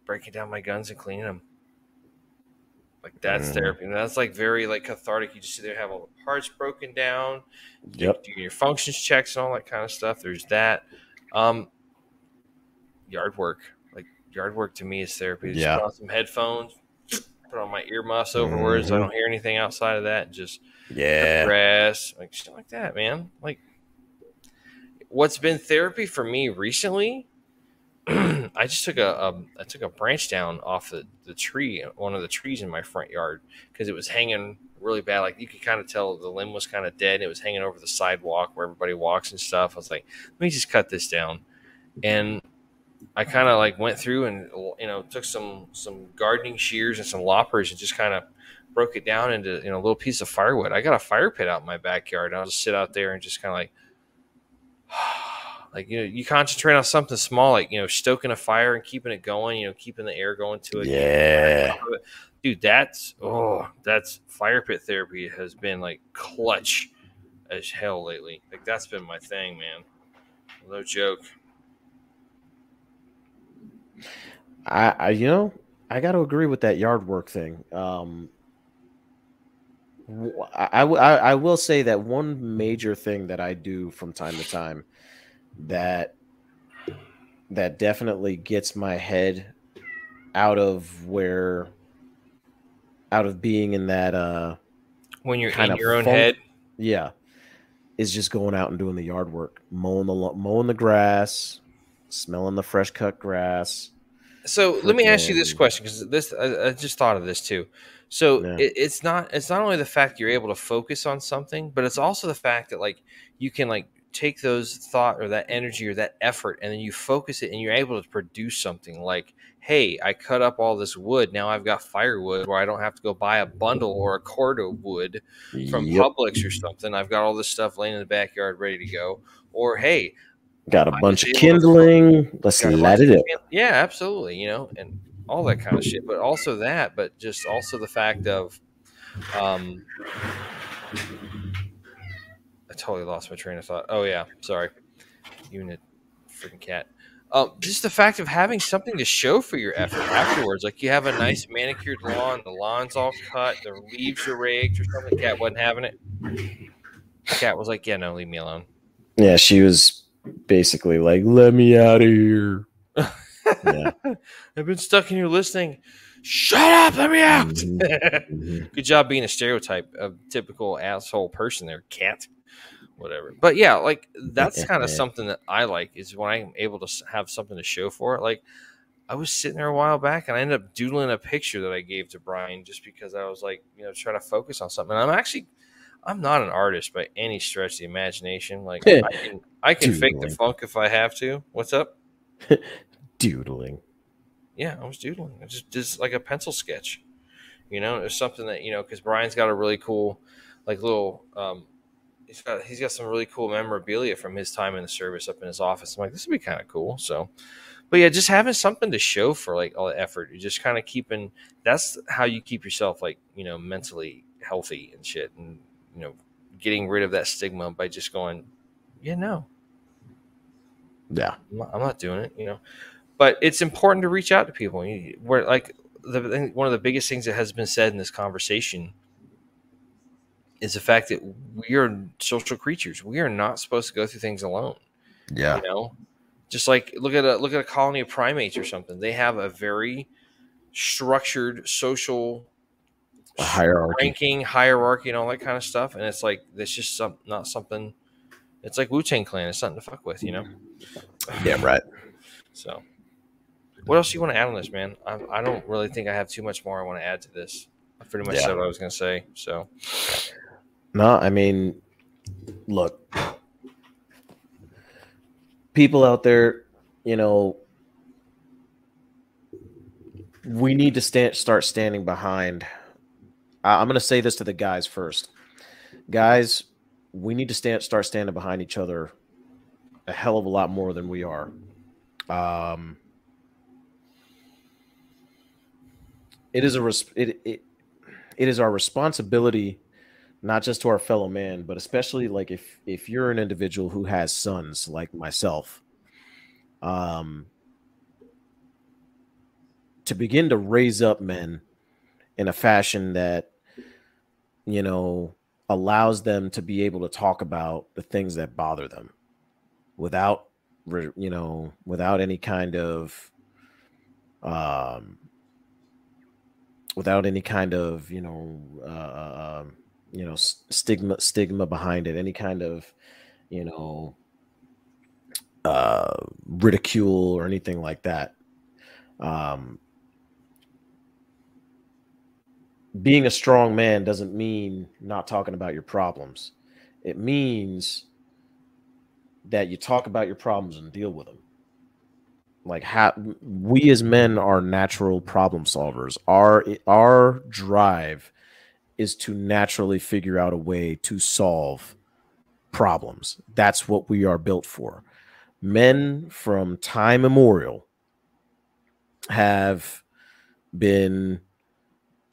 breaking down my guns and cleaning them. Like that's Mhm. therapy, and that's like very like cathartic. You just sit there, have all the parts broken down, Yep. do your functions checks and all that kind of stuff. There's that. Um, yard work, like yard work to me is therapy. Just Yeah. put on some headphones, put on my earmuffs overwords. I Mhm. don't hear anything outside of that. Just Yeah. grass, like shit like that, man. Like what's been therapy for me recently. I just took a, a I took a branch down off the, the tree, one of the trees in my front yard, because it was hanging really bad. Like you could kind of tell the limb was kind of dead. It was hanging over the sidewalk where everybody walks and stuff. I was like, let me just cut this down, and I kind of like went through and you know took some some gardening shears and some loppers and just kind of broke it down into you know a little piece of firewood. I got a fire pit out in my backyard. And I'll just sit out there and just kind of like, like you know, you concentrate on something small, like you know, stoking a fire and keeping it going. You know, keeping the air going to it. Yeah. dude, that's oh, that's fire pit therapy has been like clutch as hell lately. Like that's been my thing, man. No joke. I, I you know I got to agree with that yard work thing. Um, i i will say that one major thing that I do from time to time that that definitely gets my head out of where out of being in that uh When you're Kind in of your own funk- head, yeah is just going out and doing the yard work mowing the mowing the grass smelling the fresh cut grass So let me ask you this question because this I, I just thought of this too. So Yeah. it, it's not it's not only the fact you're able to focus on something, but it's also the fact that like you can like take those thought or that energy or that effort and then you focus it and you're able to produce something like hey i cut up all this wood now i've got firewood where i don't have to go buy a bundle or a cord of wood from Yep. publix or something i've got all this stuff laying in the backyard ready to go or hey got a bunch of kindling let's light it up Yeah, absolutely. You know, and all that kind of shit. But also that, but just also the fact of, um, I totally lost my train of thought. Oh yeah, sorry. Unit, freaking cat. Um, just the fact of having something to show for your effort afterwards, like you have a nice manicured lawn, the lawn's all cut, the leaves are raked, or something. The cat wasn't having it. The cat was like, "Yeah, no, leave me alone." Yeah, she was basically like, "Let me out of here." yeah. I've been stuck in here listening. Shut up! Let me out. Mhm, mhm. Good job being a stereotype of typical asshole person there, cat. Whatever. But yeah, like that's kind of something that I like is when I'm able to have something to show for it. Like I was sitting there a while back and I ended up doodling a picture that I gave to Brian just because I was like, you know, trying to focus on something. And I'm actually I'm not an artist by any stretch of the imagination. Like I can I can fake the funk if I have to. What's up? Doodling. Yeah, I was doodling. It's just, just like a pencil sketch. You know, it's something that you know because Brian's got a really cool, like little. Um, he's got he's got some really cool memorabilia from his time in the service up in his office. I'm like, this would be kind of cool. So, but yeah, just having something to show for like all the effort. You're just kind of keeping. That's how you keep yourself like you know mentally healthy and shit, and you know getting rid of that stigma by just going, yeah, no, Yeah. I'm not, I'm not doing it, you know. But it's important to reach out to people. You- Where like the one of the biggest things that has been said in this conversation is the fact that we are social creatures. We are not supposed to go through things alone. Yeah. You know, just like look at a look at a colony of primates or something. They have a very structured social A hierarchy. ranking, hierarchy, and all that kind of stuff. And it's like it's just some not something. It's like Wu Tang Clan. It's something to fuck with, you know. Yeah, right. So, what else do you want to add on this, man? I, I don't really think I have too much more I want to add to this. I pretty much Yeah. said what I was going to say. So, No, I mean, look, people out there, you know, we need to stand, start standing behind. I'm going to say this to the guys first, guys. We need to stand, start standing behind each other a hell of a lot more than we are. Um, it is a res- it, it it is our responsibility not just to our fellow man, but especially like if if you're an individual who has sons like myself, um, to begin to raise up men in a fashion that you know allows them to be able to talk about the things that bother them without you know without any kind of um without any kind of you know uh, um, you know stigma stigma behind it any kind of you know uh ridicule or anything like that. Um being a strong man doesn't mean not talking about your problems. It means that you talk about your problems and deal with them like how we as men are natural problem solvers. Our our drive is to naturally figure out a way to solve problems. That's what we are built for. Men from time immemorial have been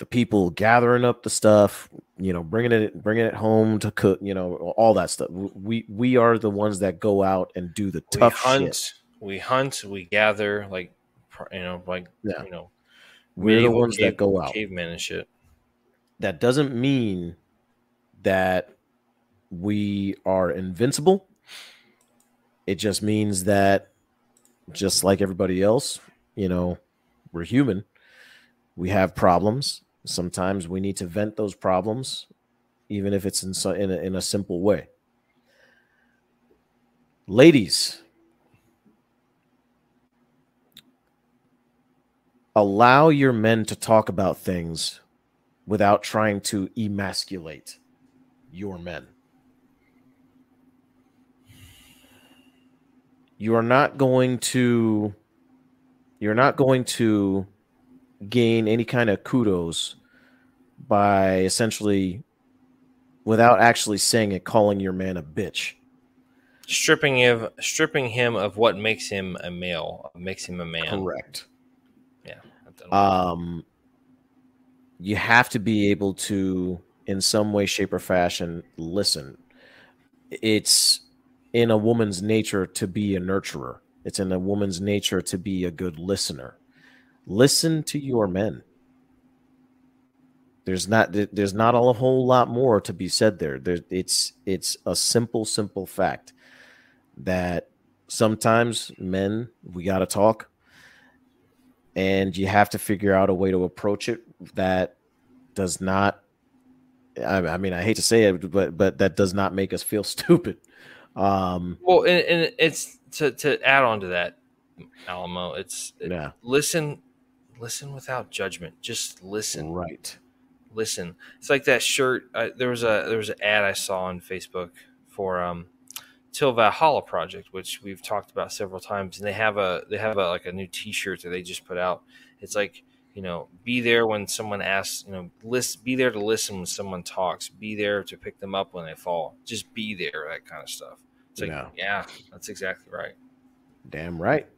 the people gathering up the stuff you know bringing it bringing it home to cook you know all that stuff we we are the ones that go out and do the we tough hunt, shit we hunt, we gather, like, you know, like, Yeah. you know, we're the ones cave- that go out cavemen and shit. that doesn't mean that we are invincible. It just means that, just like everybody else, you know, we're human. We have problems. Sometimes we need to vent those problems, even if it's in so, in, a, in a simple way. Ladies, allow your men to talk about things without trying to emasculate your men. You are not going to you're not going to gain any kind of kudos by essentially without actually saying it calling your man a bitch. Stripping him, stripping him of what makes him a male, makes him a man. Correct. Yeah. Um you have to be able to in some way, shape, or fashion, listen. It's in a woman's nature to be a nurturer. It's in a woman's nature to be a good listener. Listen to your men. There's not there's not a whole lot more to be said there. there it's it's a simple simple fact that sometimes men we got to talk and you have to figure out a way to approach it that does not I, I mean i hate to say it but but that does not make us feel stupid um well and, and it's to to add on to that alamo it's yeah listen listen without judgment just listen right listen it's like that shirt I, there was a there was an ad i saw on facebook for um Till Valhalla project, which we've talked about several times, and they have a they have a like a new T-shirt that they just put out. It's like you know, be there when someone asks, you know, list, be there to listen when someone talks, be there to pick them up when they fall. Just be there, that kind of stuff. It's like, yeah, yeah that's exactly right. Damn right.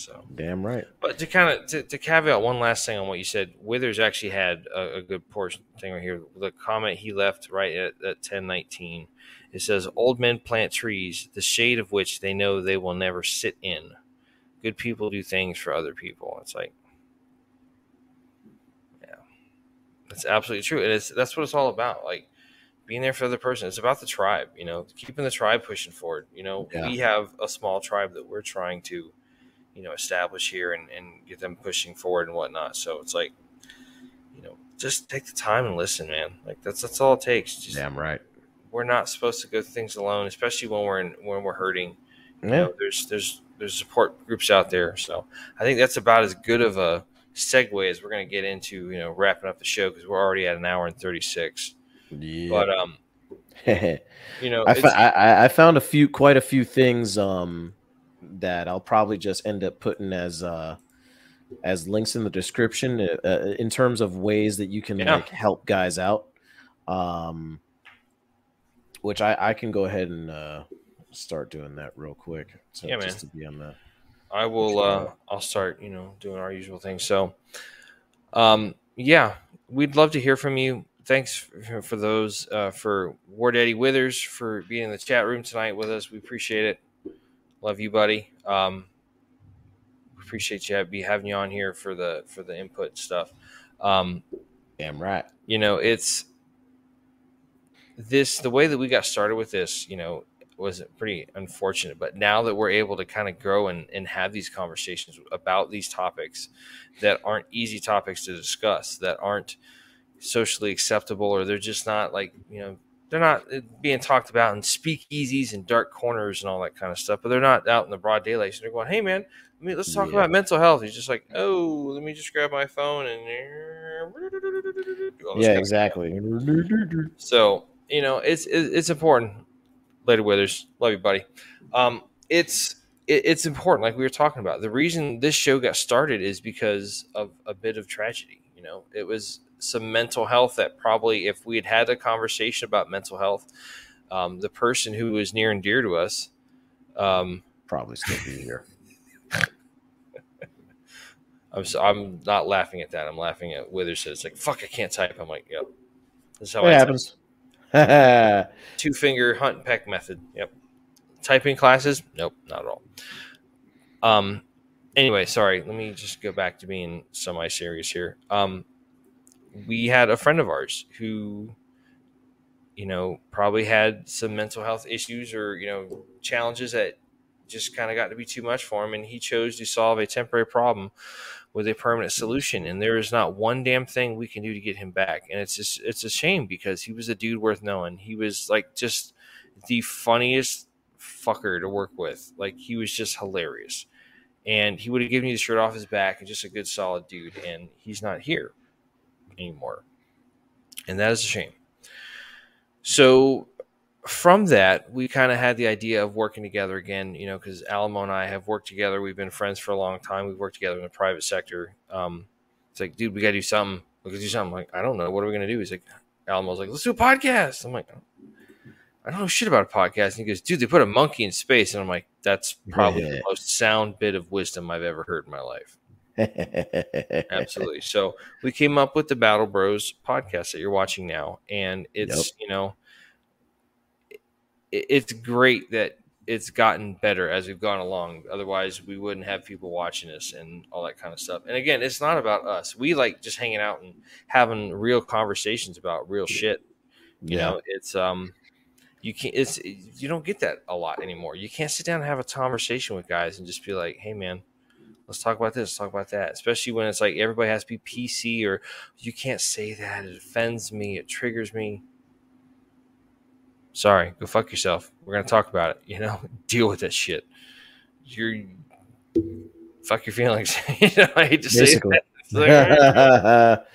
So damn right. But to kind of to, to, caveat one last thing on what you said, Withers actually had a, a good portion thing right here. The comment he left right at, at ten nineteen it says, Old men plant trees, the shade of which they know they will never sit in. Good people do things for other people. It's like, yeah, that's absolutely true. And it's, that's what it's all about. Like, being there for the other person. It's about the tribe, you know, keeping the tribe pushing forward. You know, yeah. we have a small tribe that we're trying to, you know, establish here and, and get them pushing forward and whatnot. So it's like, you know, just take the time and listen, man. Like that's that's all it takes. Just, Damn right we're not supposed to go through things alone, especially when we're in, when we're hurting. Yeah. You know, there's there's there's support groups out there. So I think that's about as good of a segue as we're going to get into you know wrapping up the show because we're already at an hour and thirty six. Yeah. But um, you know, I, I, I found a few quite a few things um that I'll probably just end up putting as uh as links in the description uh, uh in terms of ways that you can yeah. like help guys out. Um, which I, I can go ahead and uh, start doing that real quick. So yeah, man. Just to be on that. I will. Uh, I'll start. You know, doing our usual thing. So, um, yeah, we'd love to hear from you. Thanks for, for those uh, for War Daddy Withers for being in the chat room tonight with us. We appreciate it. Love you, buddy. Um, appreciate you be having you on here for the for the input stuff. Um, Damn right. You know, it's this the way that we got started with this, you know, was pretty unfortunate. But now that we're able to kind of grow and, and have these conversations about these topics that aren't easy topics to discuss, that aren't socially acceptable, or they're just not like, you know, they're not uh, being talked about in speakeasies and dark corners and all that kind of stuff, but they're not out in the broad daylight. So they're going, hey, man, let's talk yeah. about mental health. He's just like, oh, let me just grab my phone and. Yeah, exactly. So you know, it's it's important. Later Withers, love you, buddy. Um, it's it, it's important, like we were talking about. The reason this show got started is because of a bit of tragedy. You know, it was some mental health that probably, if we had had a conversation about mental health, um, the person who was near and dear to us, um, probably still be here. I'm so, I'm not laughing at that. I'm laughing at Withers says like, "Fuck, I can't type." I'm like, "Yep." This is how it happens. Two finger hunt and peck method. Yep. Typing classes? Nope, not at all. Um. Anyway, sorry. Let me just go back to being semi serious here. Um, we had a friend of ours who, you know, probably had some mental health issues or you know challenges that just kind of got to be too much for him, and he chose to solve a temporary problem with a permanent solution. And there is not one damn thing we can do to get him back. And it's just it's a shame because he was a dude worth knowing. He was like just the funniest fucker to work with. Like he was just hilarious. And he would have given you the shirt off his back and just a good solid dude. And he's not here anymore. And that is a shame. So from that, we kind of had the idea of working together again, you know, because Alamo and I have worked together. We've been friends for a long time. We've worked together in the private sector. Um, it's like, dude, we got to do something. We got to do something. Like, I don't know. What are we going to do? He's like, Alamo's like, let's do a podcast. I'm like, I don't know shit about a podcast. And he goes, dude, they put a monkey in space. And I'm like, that's probably yeah. the most sound bit of wisdom I've ever heard in my life. Absolutely. So we came up with the Battle Bros podcast that you're watching now, and it's Yep. you know, it, it's great that it's gotten better as we've gone along. Otherwise, we wouldn't have people watching us and all that kind of stuff. And again, it's not about us. We like just hanging out and having real conversations about real shit. You yeah. know, it's um, you can't. It's you don't get that a lot anymore. You can't sit down and have a conversation with guys and just be like, "Hey, man." Let's talk about this. Let's talk about that. Especially when it's like everybody has to be PC or you can't say that. It offends me. It triggers me. Sorry, go fuck yourself. We're gonna talk about it. You know, deal with that shit. You're fuck your feelings. you know, I hate to say Basically. that. It's like,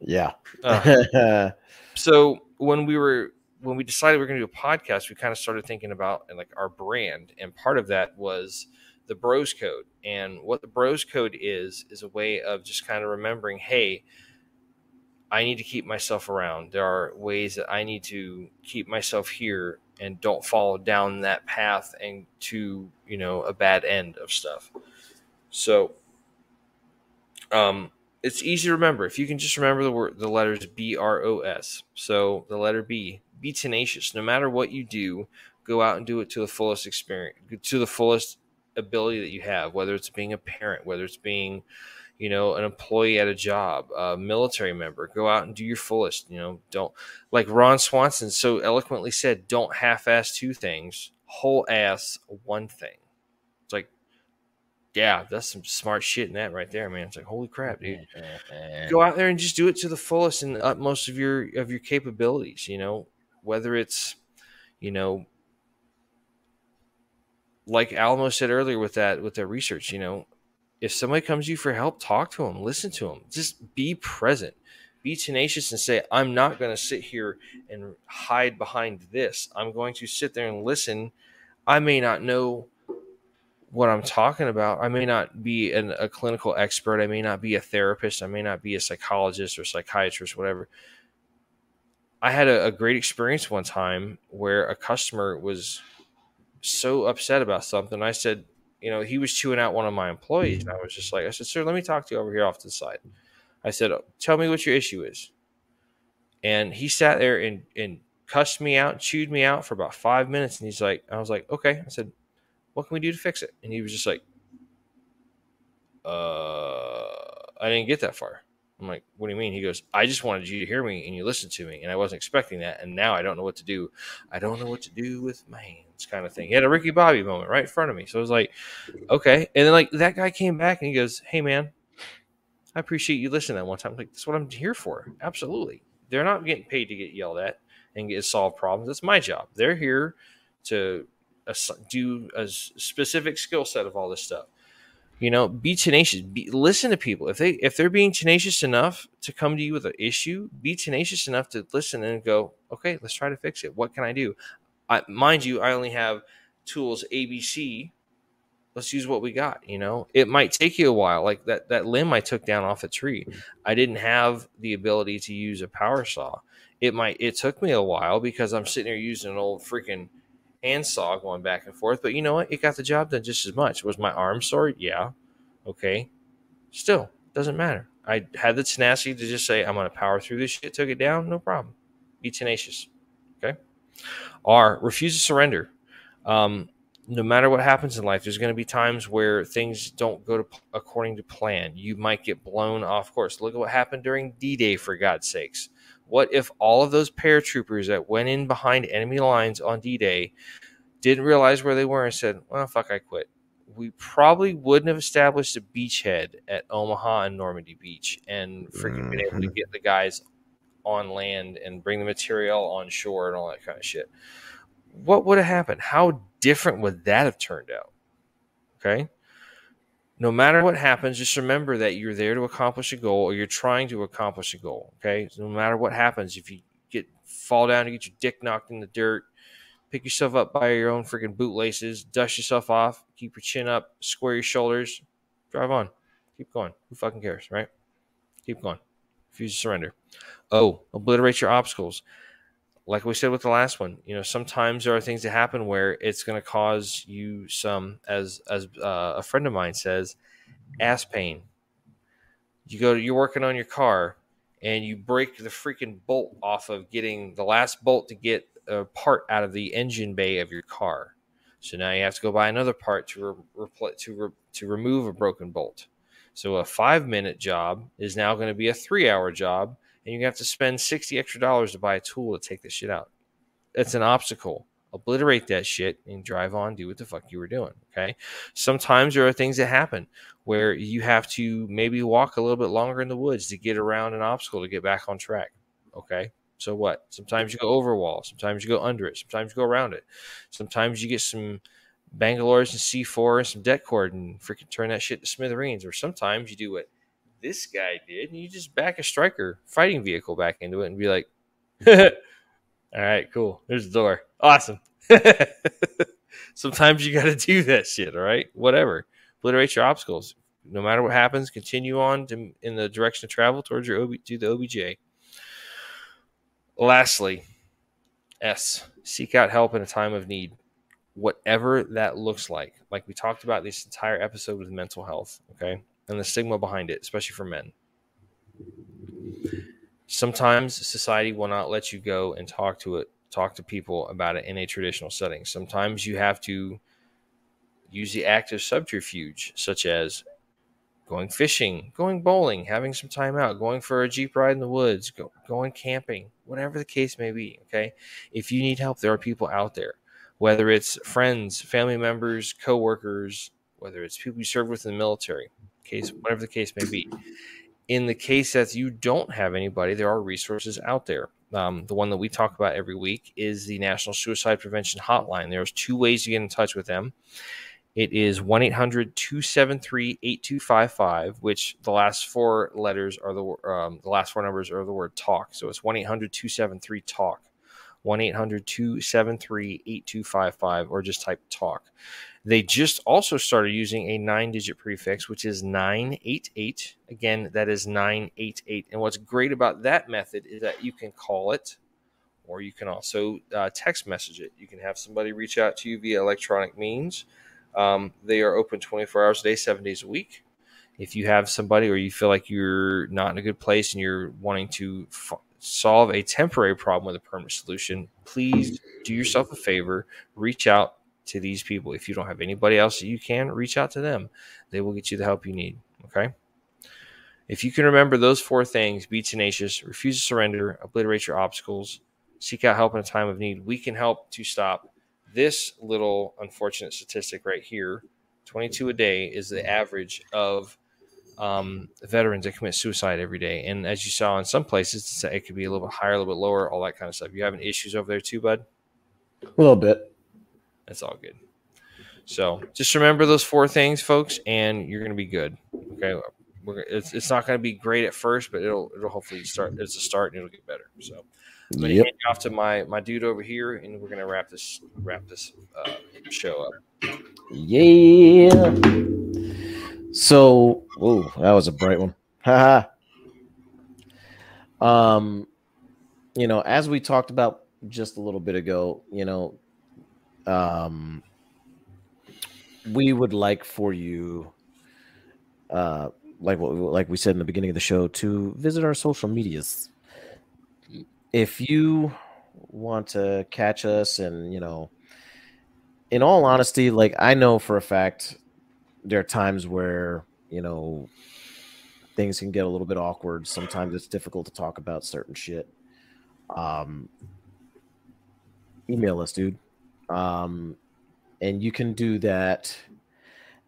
yeah. uh, so when we were when we decided we are going to do a podcast, we kind of started thinking about and like our brand, and part of that was the Bros Code. And what the Bros Code is is a way of just kind of remembering, hey, I need to keep myself around. There are ways that I need to keep myself here and don't fall down that path and to you know a bad end of stuff. So, um, it's easy to remember if you can just remember the word the letters B R O S. So the letter B, be tenacious. No matter what you do, go out and do it to the fullest experience, to the fullest ability that you have. Whether it's being a parent, whether it's being, you know, an employee at a job, a military member, go out and do your fullest. You know, don't like Ron Swanson so eloquently said, don't half-ass two things, whole ass one thing. It's like, yeah, that's some smart shit in that right there, man. It's like, holy crap, dude go out there and just do it to the fullest and the utmost of your of your capabilities you know whether it's you know like alamo said earlier with that with that research you know if somebody comes to you for help talk to them listen to them just be present be tenacious and say i'm not going to sit here and hide behind this i'm going to sit there and listen i may not know what I'm talking about. I may not be an, a clinical expert. I may not be a therapist. I may not be a psychologist or psychiatrist, whatever. I had a, a great experience one time where a customer was so upset about something. I said, you know, he was chewing out one of my employees. And I was just like, I said, sir, let me talk to you over here off to the side. I said, tell me what your issue is. And he sat there and, and cussed me out, chewed me out for about five minutes. And he's like, I was like, okay. I said, what can we do to fix it? And he was just like, uh, I didn't get that far. I'm like, what do you mean? He goes, I just wanted you to hear me and you listened to me, and I wasn't expecting that, and now I don't know what to do. I don't know what to do with my hands, kind of thing. He had a Ricky Bobby moment right in front of me, so I was like, okay. And then like that guy came back and he goes, Hey man, I appreciate you listening that one time. I'm like, that's what I'm here for. Absolutely. They're not getting paid to get yelled at and get solve problems. That's my job. They're here to do a specific skill set of all this stuff. You know, be tenacious. Be, listen to people. If they if they're being tenacious enough to come to you with an issue, be tenacious enough to listen and go, okay, let's try to fix it. What can I do? I, mind you, I only have tools ABC. Let's use what we got. You know, it might take you a while. Like that that limb I took down off a tree, mm. I didn't have the ability to use a power saw. It might it took me a while because I'm sitting here using an old freaking handsaw going back and forth. But you know what? It got the job done just as much. Was my arm sore? Yeah. Okay. Still, doesn't matter. I had the tenacity to just say, I'm going to power through this shit, took it down, no problem. Be tenacious. Okay. R, refuse to surrender. Um, no matter what happens in life, there's going to be times where things don't go to according to plan. You might get blown off course. Look at what happened during D Day, for God's sakes. What if all of those paratroopers that went in behind enemy lines on D Day didn't realize where they were and said, well, fuck, I quit? We probably wouldn't have established a beachhead at Omaha and Normandy Beach and freaking been able to mm-hmm. get the guys on land and bring the material on shore and all that kind of shit. What would have happened? How different would that have turned out? Okay. No matter what happens, just remember that you're there to accomplish a goal or you're trying to accomplish a goal. Okay. So no matter what happens, if you get fall down and get your dick knocked in the dirt, pick yourself up by your own freaking bootlaces, dust yourself off, keep your chin up, square your shoulders, drive on. Keep going. Who fucking cares, right? Keep going. Refuse to surrender. Oh, obliterate your obstacles. Like we said with the last one, you know, sometimes there are things that happen where it's going to cause you some, as as uh, a friend of mine says, ass pain. you go to you're working on your car and you break the freaking bolt off of getting the last bolt to get a part out of the engine bay of your car. So now you have to go buy another part to re- repl- to re- to remove a broken bolt. So a five minute job is now going to be a three hour job, and you have to spend sixty extra dollars to buy a tool to take this shit out. It's an obstacle. Obliterate that shit and drive on. Do what the fuck you were doing. Okay. Sometimes there are things that happen where you have to maybe walk a little bit longer in the woods to get around an obstacle to get back on track. Okay. So what? Sometimes you go over a wall. Sometimes you go under it. Sometimes you go around it. Sometimes you get some Bangalores and C4 and some det cord and freaking turn that shit to smithereens. Or sometimes you do what this guy did and you just back a Stryker fighting vehicle back into it and be like, hmm. all right, cool. There's the door. Awesome. Sometimes you got to do that shit. All right, whatever. Obliterate your obstacles. No matter what happens, continue on to, in the direction of travel towards your OB, to the OBJ. Lastly, S. Seek out help in a time of need, whatever that looks like. Like we talked about this entire episode with mental health, okay, and the stigma behind it, especially for men. Sometimes society will not let you go and talk to it, talk to people about it in a traditional setting. Sometimes you have to use the act of subterfuge, such as going fishing, going bowling, having some time out, going for a Jeep ride in the woods, go, going camping, whatever the case may be. Okay. If you need help, there are people out there, whether it's friends, family members, coworkers, whether it's people you serve with in the military, case, whatever the case may be. In the case that you don't have anybody, there are resources out there. Um, the one that we talk about every week is the National Suicide Prevention Hotline. There's two ways to get in touch with them. It is 1 800 273 8255, which the last four letters are the, um, the last four numbers are the word talk. So it's 1 800 273 talk. 1 800 273 8255, or just type talk. They just also started using a nine digit prefix, which is 988. Again, that is 988. And what's great about that method is that you can call it or you can also uh, text message it. You can have somebody reach out to you via electronic means. Um, they are open 24 hours a day, seven days a week. If you have somebody or you feel like you're not in a good place and you're wanting to f- solve a temporary problem with a permanent solution, please do yourself a favor, reach out to these people. If you don't have anybody else that you can, reach out to them. They will get you the help you need. Okay. If you can remember those four things be tenacious, refuse to surrender, obliterate your obstacles, seek out help in a time of need, we can help to stop this little unfortunate statistic right here 22 a day is the average of um, veterans that commit suicide every day. And as you saw in some places, it could be a little bit higher, a little bit lower, all that kind of stuff. You having issues over there too, bud? A little bit. That's all good. So just remember those four things, folks, and you're going to be good. Okay, We're, it's, it's not going to be great at first, but it'll it'll hopefully start. It's a start, and it'll get better. So I'm going to Yep. hand off to my my dude over here, and we're going to wrap this wrap this uh, show up. Yeah. So, oh, that was a bright one. Haha. um, you know, as we talked about just a little bit ago, you know, um, we would like for you, uh, like what like we said in the beginning of the show, to visit our social medias. If you want to catch us and you know in all honesty, like I know for a fact there are times where, you know, things can get a little bit awkward. Sometimes it's difficult to talk about certain shit. Um email us, dude. Um and you can do that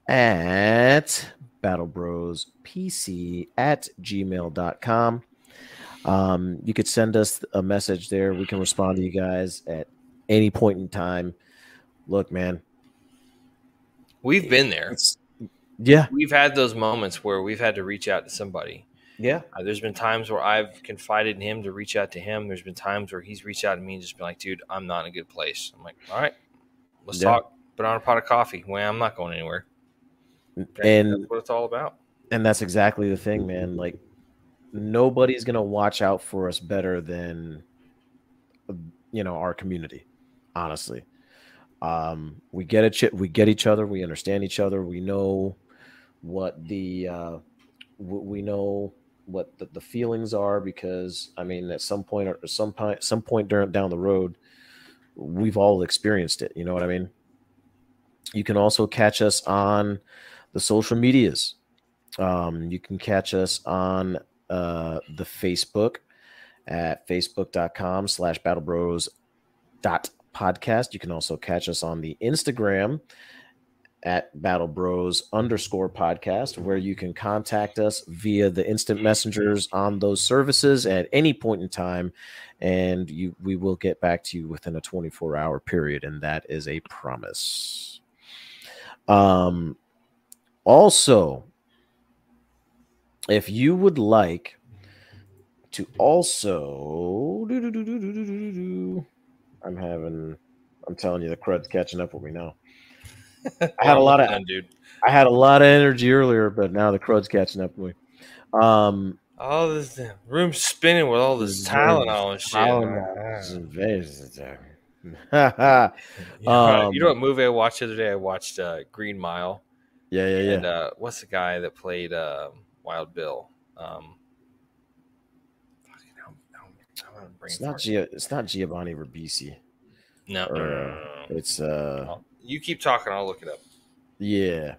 at battlebrospc at gmail.com. Um, you could send us a message there. We can respond to you guys at any point in time. Look, man, We've been there. it's yeah, We've had those moments where we've had to reach out to somebody. yeah, Uh, there's been times where I've confided in him to reach out to him. There's been times where he's reached out to me and just been like, dude, I'm not in a good place. I'm like, all right, let's Yeah. talk. Put on a pot of coffee. Well, I'm not going anywhere. Okay? and That's what it's all about. and that's exactly the thing, man. Like nobody's gonna watch out for us better than you know our community. Honestly, um, we get it. We get each other. We understand each other. We know what the uh, we know what the, the feelings are because I mean, at some point or some point, some point during down the road, we've all experienced it. You know what I mean? You can also catch us on the social medias. Um, you can catch us on uh, the Facebook at facebook.com slash battlebros dot podcast. You can also catch us on the Instagram at Battle Bros underscore podcast, where you can contact us via the instant messengers on those services at any point in time. And you we will get back to you within a 24 hour period, and that is a promise. Um also, if you would like to also I'm having I'm telling you the crud's catching up with me now. I had a lot of dude. I had a lot of energy earlier, but now the crud's catching up with me. Um All this room spinning with all this Tylenol and shit. Tylenol. You know, Um, you know what movie I watched the other day? I watched uh, Green Mile. yeah, yeah, yeah. And uh, what's the guy that played uh, Wild Bill? Um, fucking hell, no, I'm gonna bring It's not. Gia, it's not Giovanni Ribisi. no, no, no, no, no, no. It's uh You keep talking. I'll look it up. Yeah.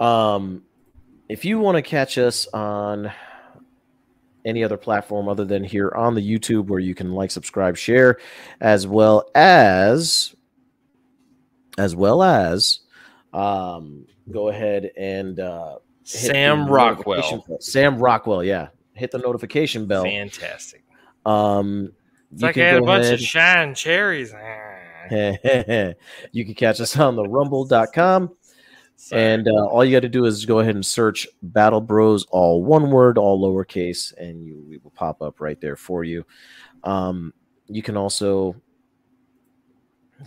Um, if you want to catch us on any other platform other than here on the YouTube, where you can like, subscribe, share, as well as, as well as, um, go ahead and uh, Sam Rockwell. Sam Rockwell, yeah, hit the notification bell. fantastic. Um, It's you like I had a bunch ahead- of shine cherries. you can catch us on the rumble.com. Sorry. And uh, all you got to do is go ahead and search Battle Bros, all one word, all lowercase, and you we will pop up right there for you. Um, you can also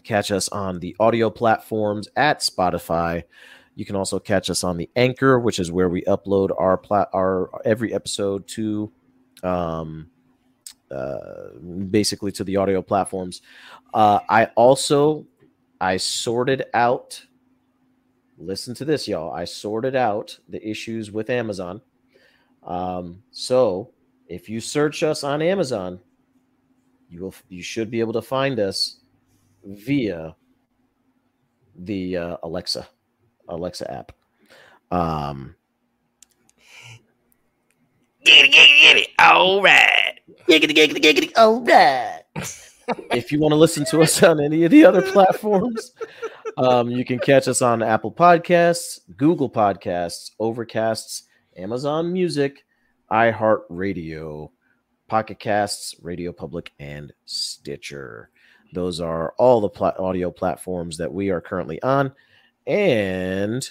catch us on the audio platforms at Spotify. You can also catch us on the Anchor, which is where we upload our plat our every episode to, um, uh, basically to the audio platforms. Uh, I also I sorted out listen to this, y'all. I sorted out the issues with Amazon. Um, so if you search us on Amazon, you will you should be able to find us via the uh, Alexa Alexa app. Um, get it, get it, get it. All right. Giggity, giggity, giggity. All right. if you want to listen to us on any of the other platforms, um, you can catch us on Apple Podcasts, Google Podcasts, Overcasts, Amazon Music, iHeartRadio, Pocket Casts, Radio Public, and Stitcher. Those are all the pla- audio platforms that we are currently on. And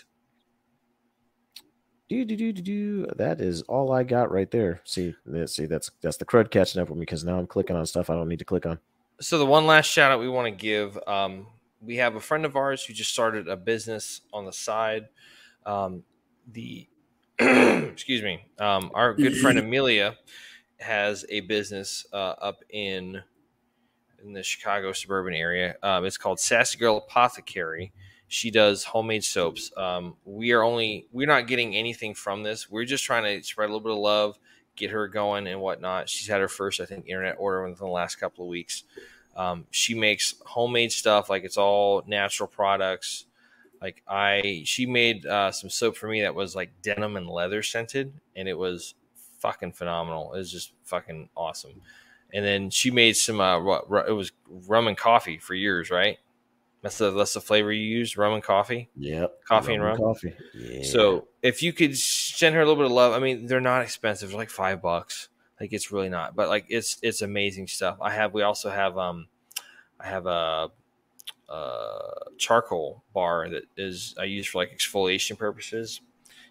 do, do, do, do, do, that is all I got right there. See, see, that's that's the crud catching up with me because now I'm clicking on stuff I don't need to click on. So the one last shout out we want to give, um, we have a friend of ours who just started a business on the side. Um, the excuse me, um, our good friend Amelia has a business uh, up in in the Chicago suburban area. Um, it's called Sassy Gurl Apothecary. She does homemade soaps. Um, we are only we're not getting anything from this. We're just trying to spread a little bit of love, get her going and whatnot. She's had her first, I think, internet order within the last couple of weeks. Um, she makes homemade stuff like it's all natural products. Like I, she made uh, some soap for me that was like denim and leather scented, and it was fucking phenomenal. It was just fucking awesome. And then she made some. Uh, ru- it was rum and coffee for years, right? That's the that's the flavor you use, rum and coffee. Yep. Coffee and rum? Coffee. Yeah. So if you could send her a little bit of love, I mean, they're not expensive. They're like five bucks. Like it's really not, but like it's it's amazing stuff. I have. We also have. Um, I have a, a charcoal bar that is I use for like exfoliation purposes.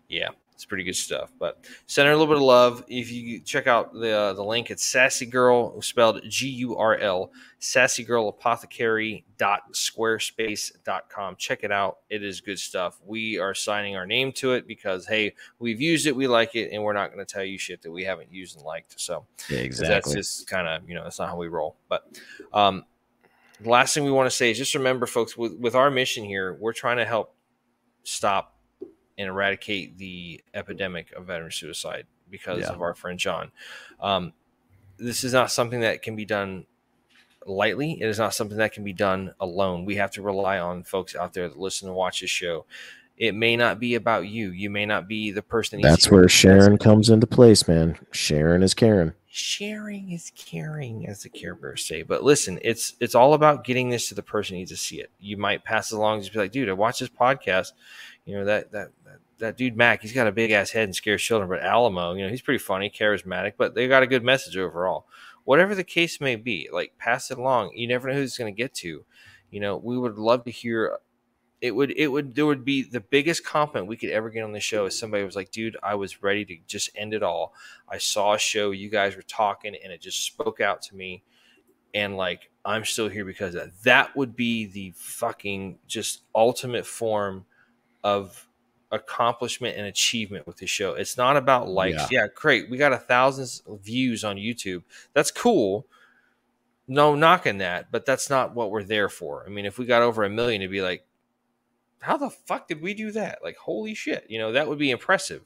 Yeah, it's pretty good stuff. But send her a little bit of love. If you check out the uh, the link, it's Sassy Gurl spelled G U R L Sassy Gurl Apothecary dot squarespace dot com. Check it out. It is good stuff. We are signing our name to it because hey, we've used it, we like it, and we're not going to tell you shit that we haven't used and liked. So yeah, exactly. that's just kind of you know that's not how we roll. But um, the last thing we want to say is just remember, folks, with with our mission here, we're trying to help stop and eradicate the epidemic of veteran suicide because Yeah. of our friend John. Um, this is not something that can be done lightly. It is not something that can be done alone. We have to rely on folks out there that listen and watch this show. It may not be about you. You may not be the person. That That's where Sharon comes into place, man. Sharon is Karen. Sharing is caring, as the Care Bears say. But listen, it's it's all about getting this to the person who needs to see it. You might pass it along, just be like, dude, I watched this podcast. You know that that that, dude Mac, he's got a big ass head and scares children. But Alamo, you know, he's pretty funny, charismatic, but they got a good message overall. Whatever the case may be, like pass it along. You never know who it's going to get to. You know, we would love to hear. It would it would there would be the biggest compliment we could ever get on the show is somebody was like, dude, I was ready to just end it all. I saw a show, you guys were talking, and it just spoke out to me. And like, I'm still here because that. That would be the fucking just ultimate form of accomplishment and achievement with the show. It's not about likes. Yeah, great. We got a thousand views on YouTube. That's cool. No knocking that, but that's not what we're there for. I mean, if we got over a million, it'd be like, how the fuck did we do that? Like, holy shit. You know, that would be impressive.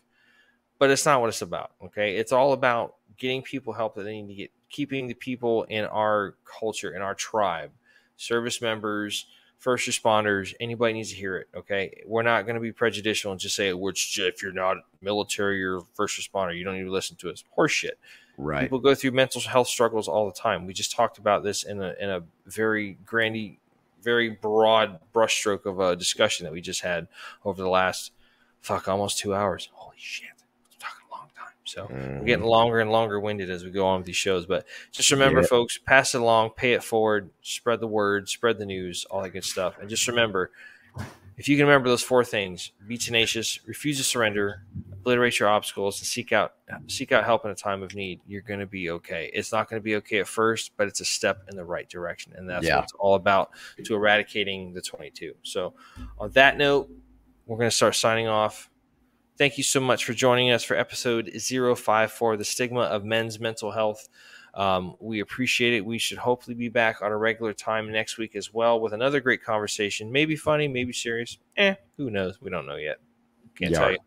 But it's not what it's about. Okay. It's all about getting people help that they need to get, keeping the people in our culture, in our tribe, service members, first responders, anybody needs to hear it. Okay. We're not going to be prejudicial and just say, it. which if you're not military or first responder, you don't need to listen to us. Horseshit. Right. People go through mental health struggles all the time. We just talked about this in a in a very grandy, very broad brushstroke of a discussion that we just had over the last fuck almost two hours. Holy shit, a long time. So we're getting mm-hmm. longer and longer winded as we go on with these shows. But just remember, Yeah. folks, pass it along, pay it forward, spread the word, spread the news, all that good stuff. And just remember, if you can remember those four things: be tenacious, refuse to surrender, obliterate your obstacles, and seek out seek out help in a time of need. You're going to be okay. It's not going to be okay at first, but it's a step in the right direction, and that's Yeah. what it's all about to eradicating the 22. So, on that note, we're going to start signing off. Thank you so much for joining us for episode 054, the stigma of men's mental health. Um, we appreciate it. We should hopefully be back on a regular time next week as well with another great conversation. Maybe funny, maybe serious. Eh, who knows? We don't know yet. Can't Yeah. tell you.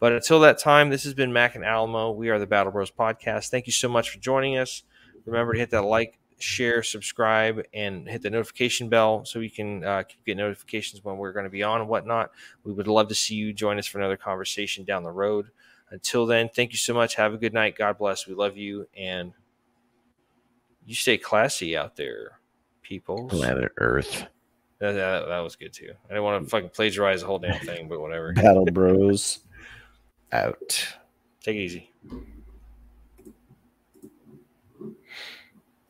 But until that time, this has been Mac and Alamo. We are the Battle Bros Podcast. Thank you so much for joining us. Remember to hit that like, share, subscribe, and hit the notification bell so you can uh, keep getting notifications when we're going to be on and whatnot. We would love to see you join us for another conversation down the road. Until then, thank you so much. Have a good night. God bless. We love you. And you stay classy out there, people. Planet Earth. That, that, that was good too. I didn't want to fucking plagiarize the whole damn thing, but whatever. Battle Bros. Out. Take it easy.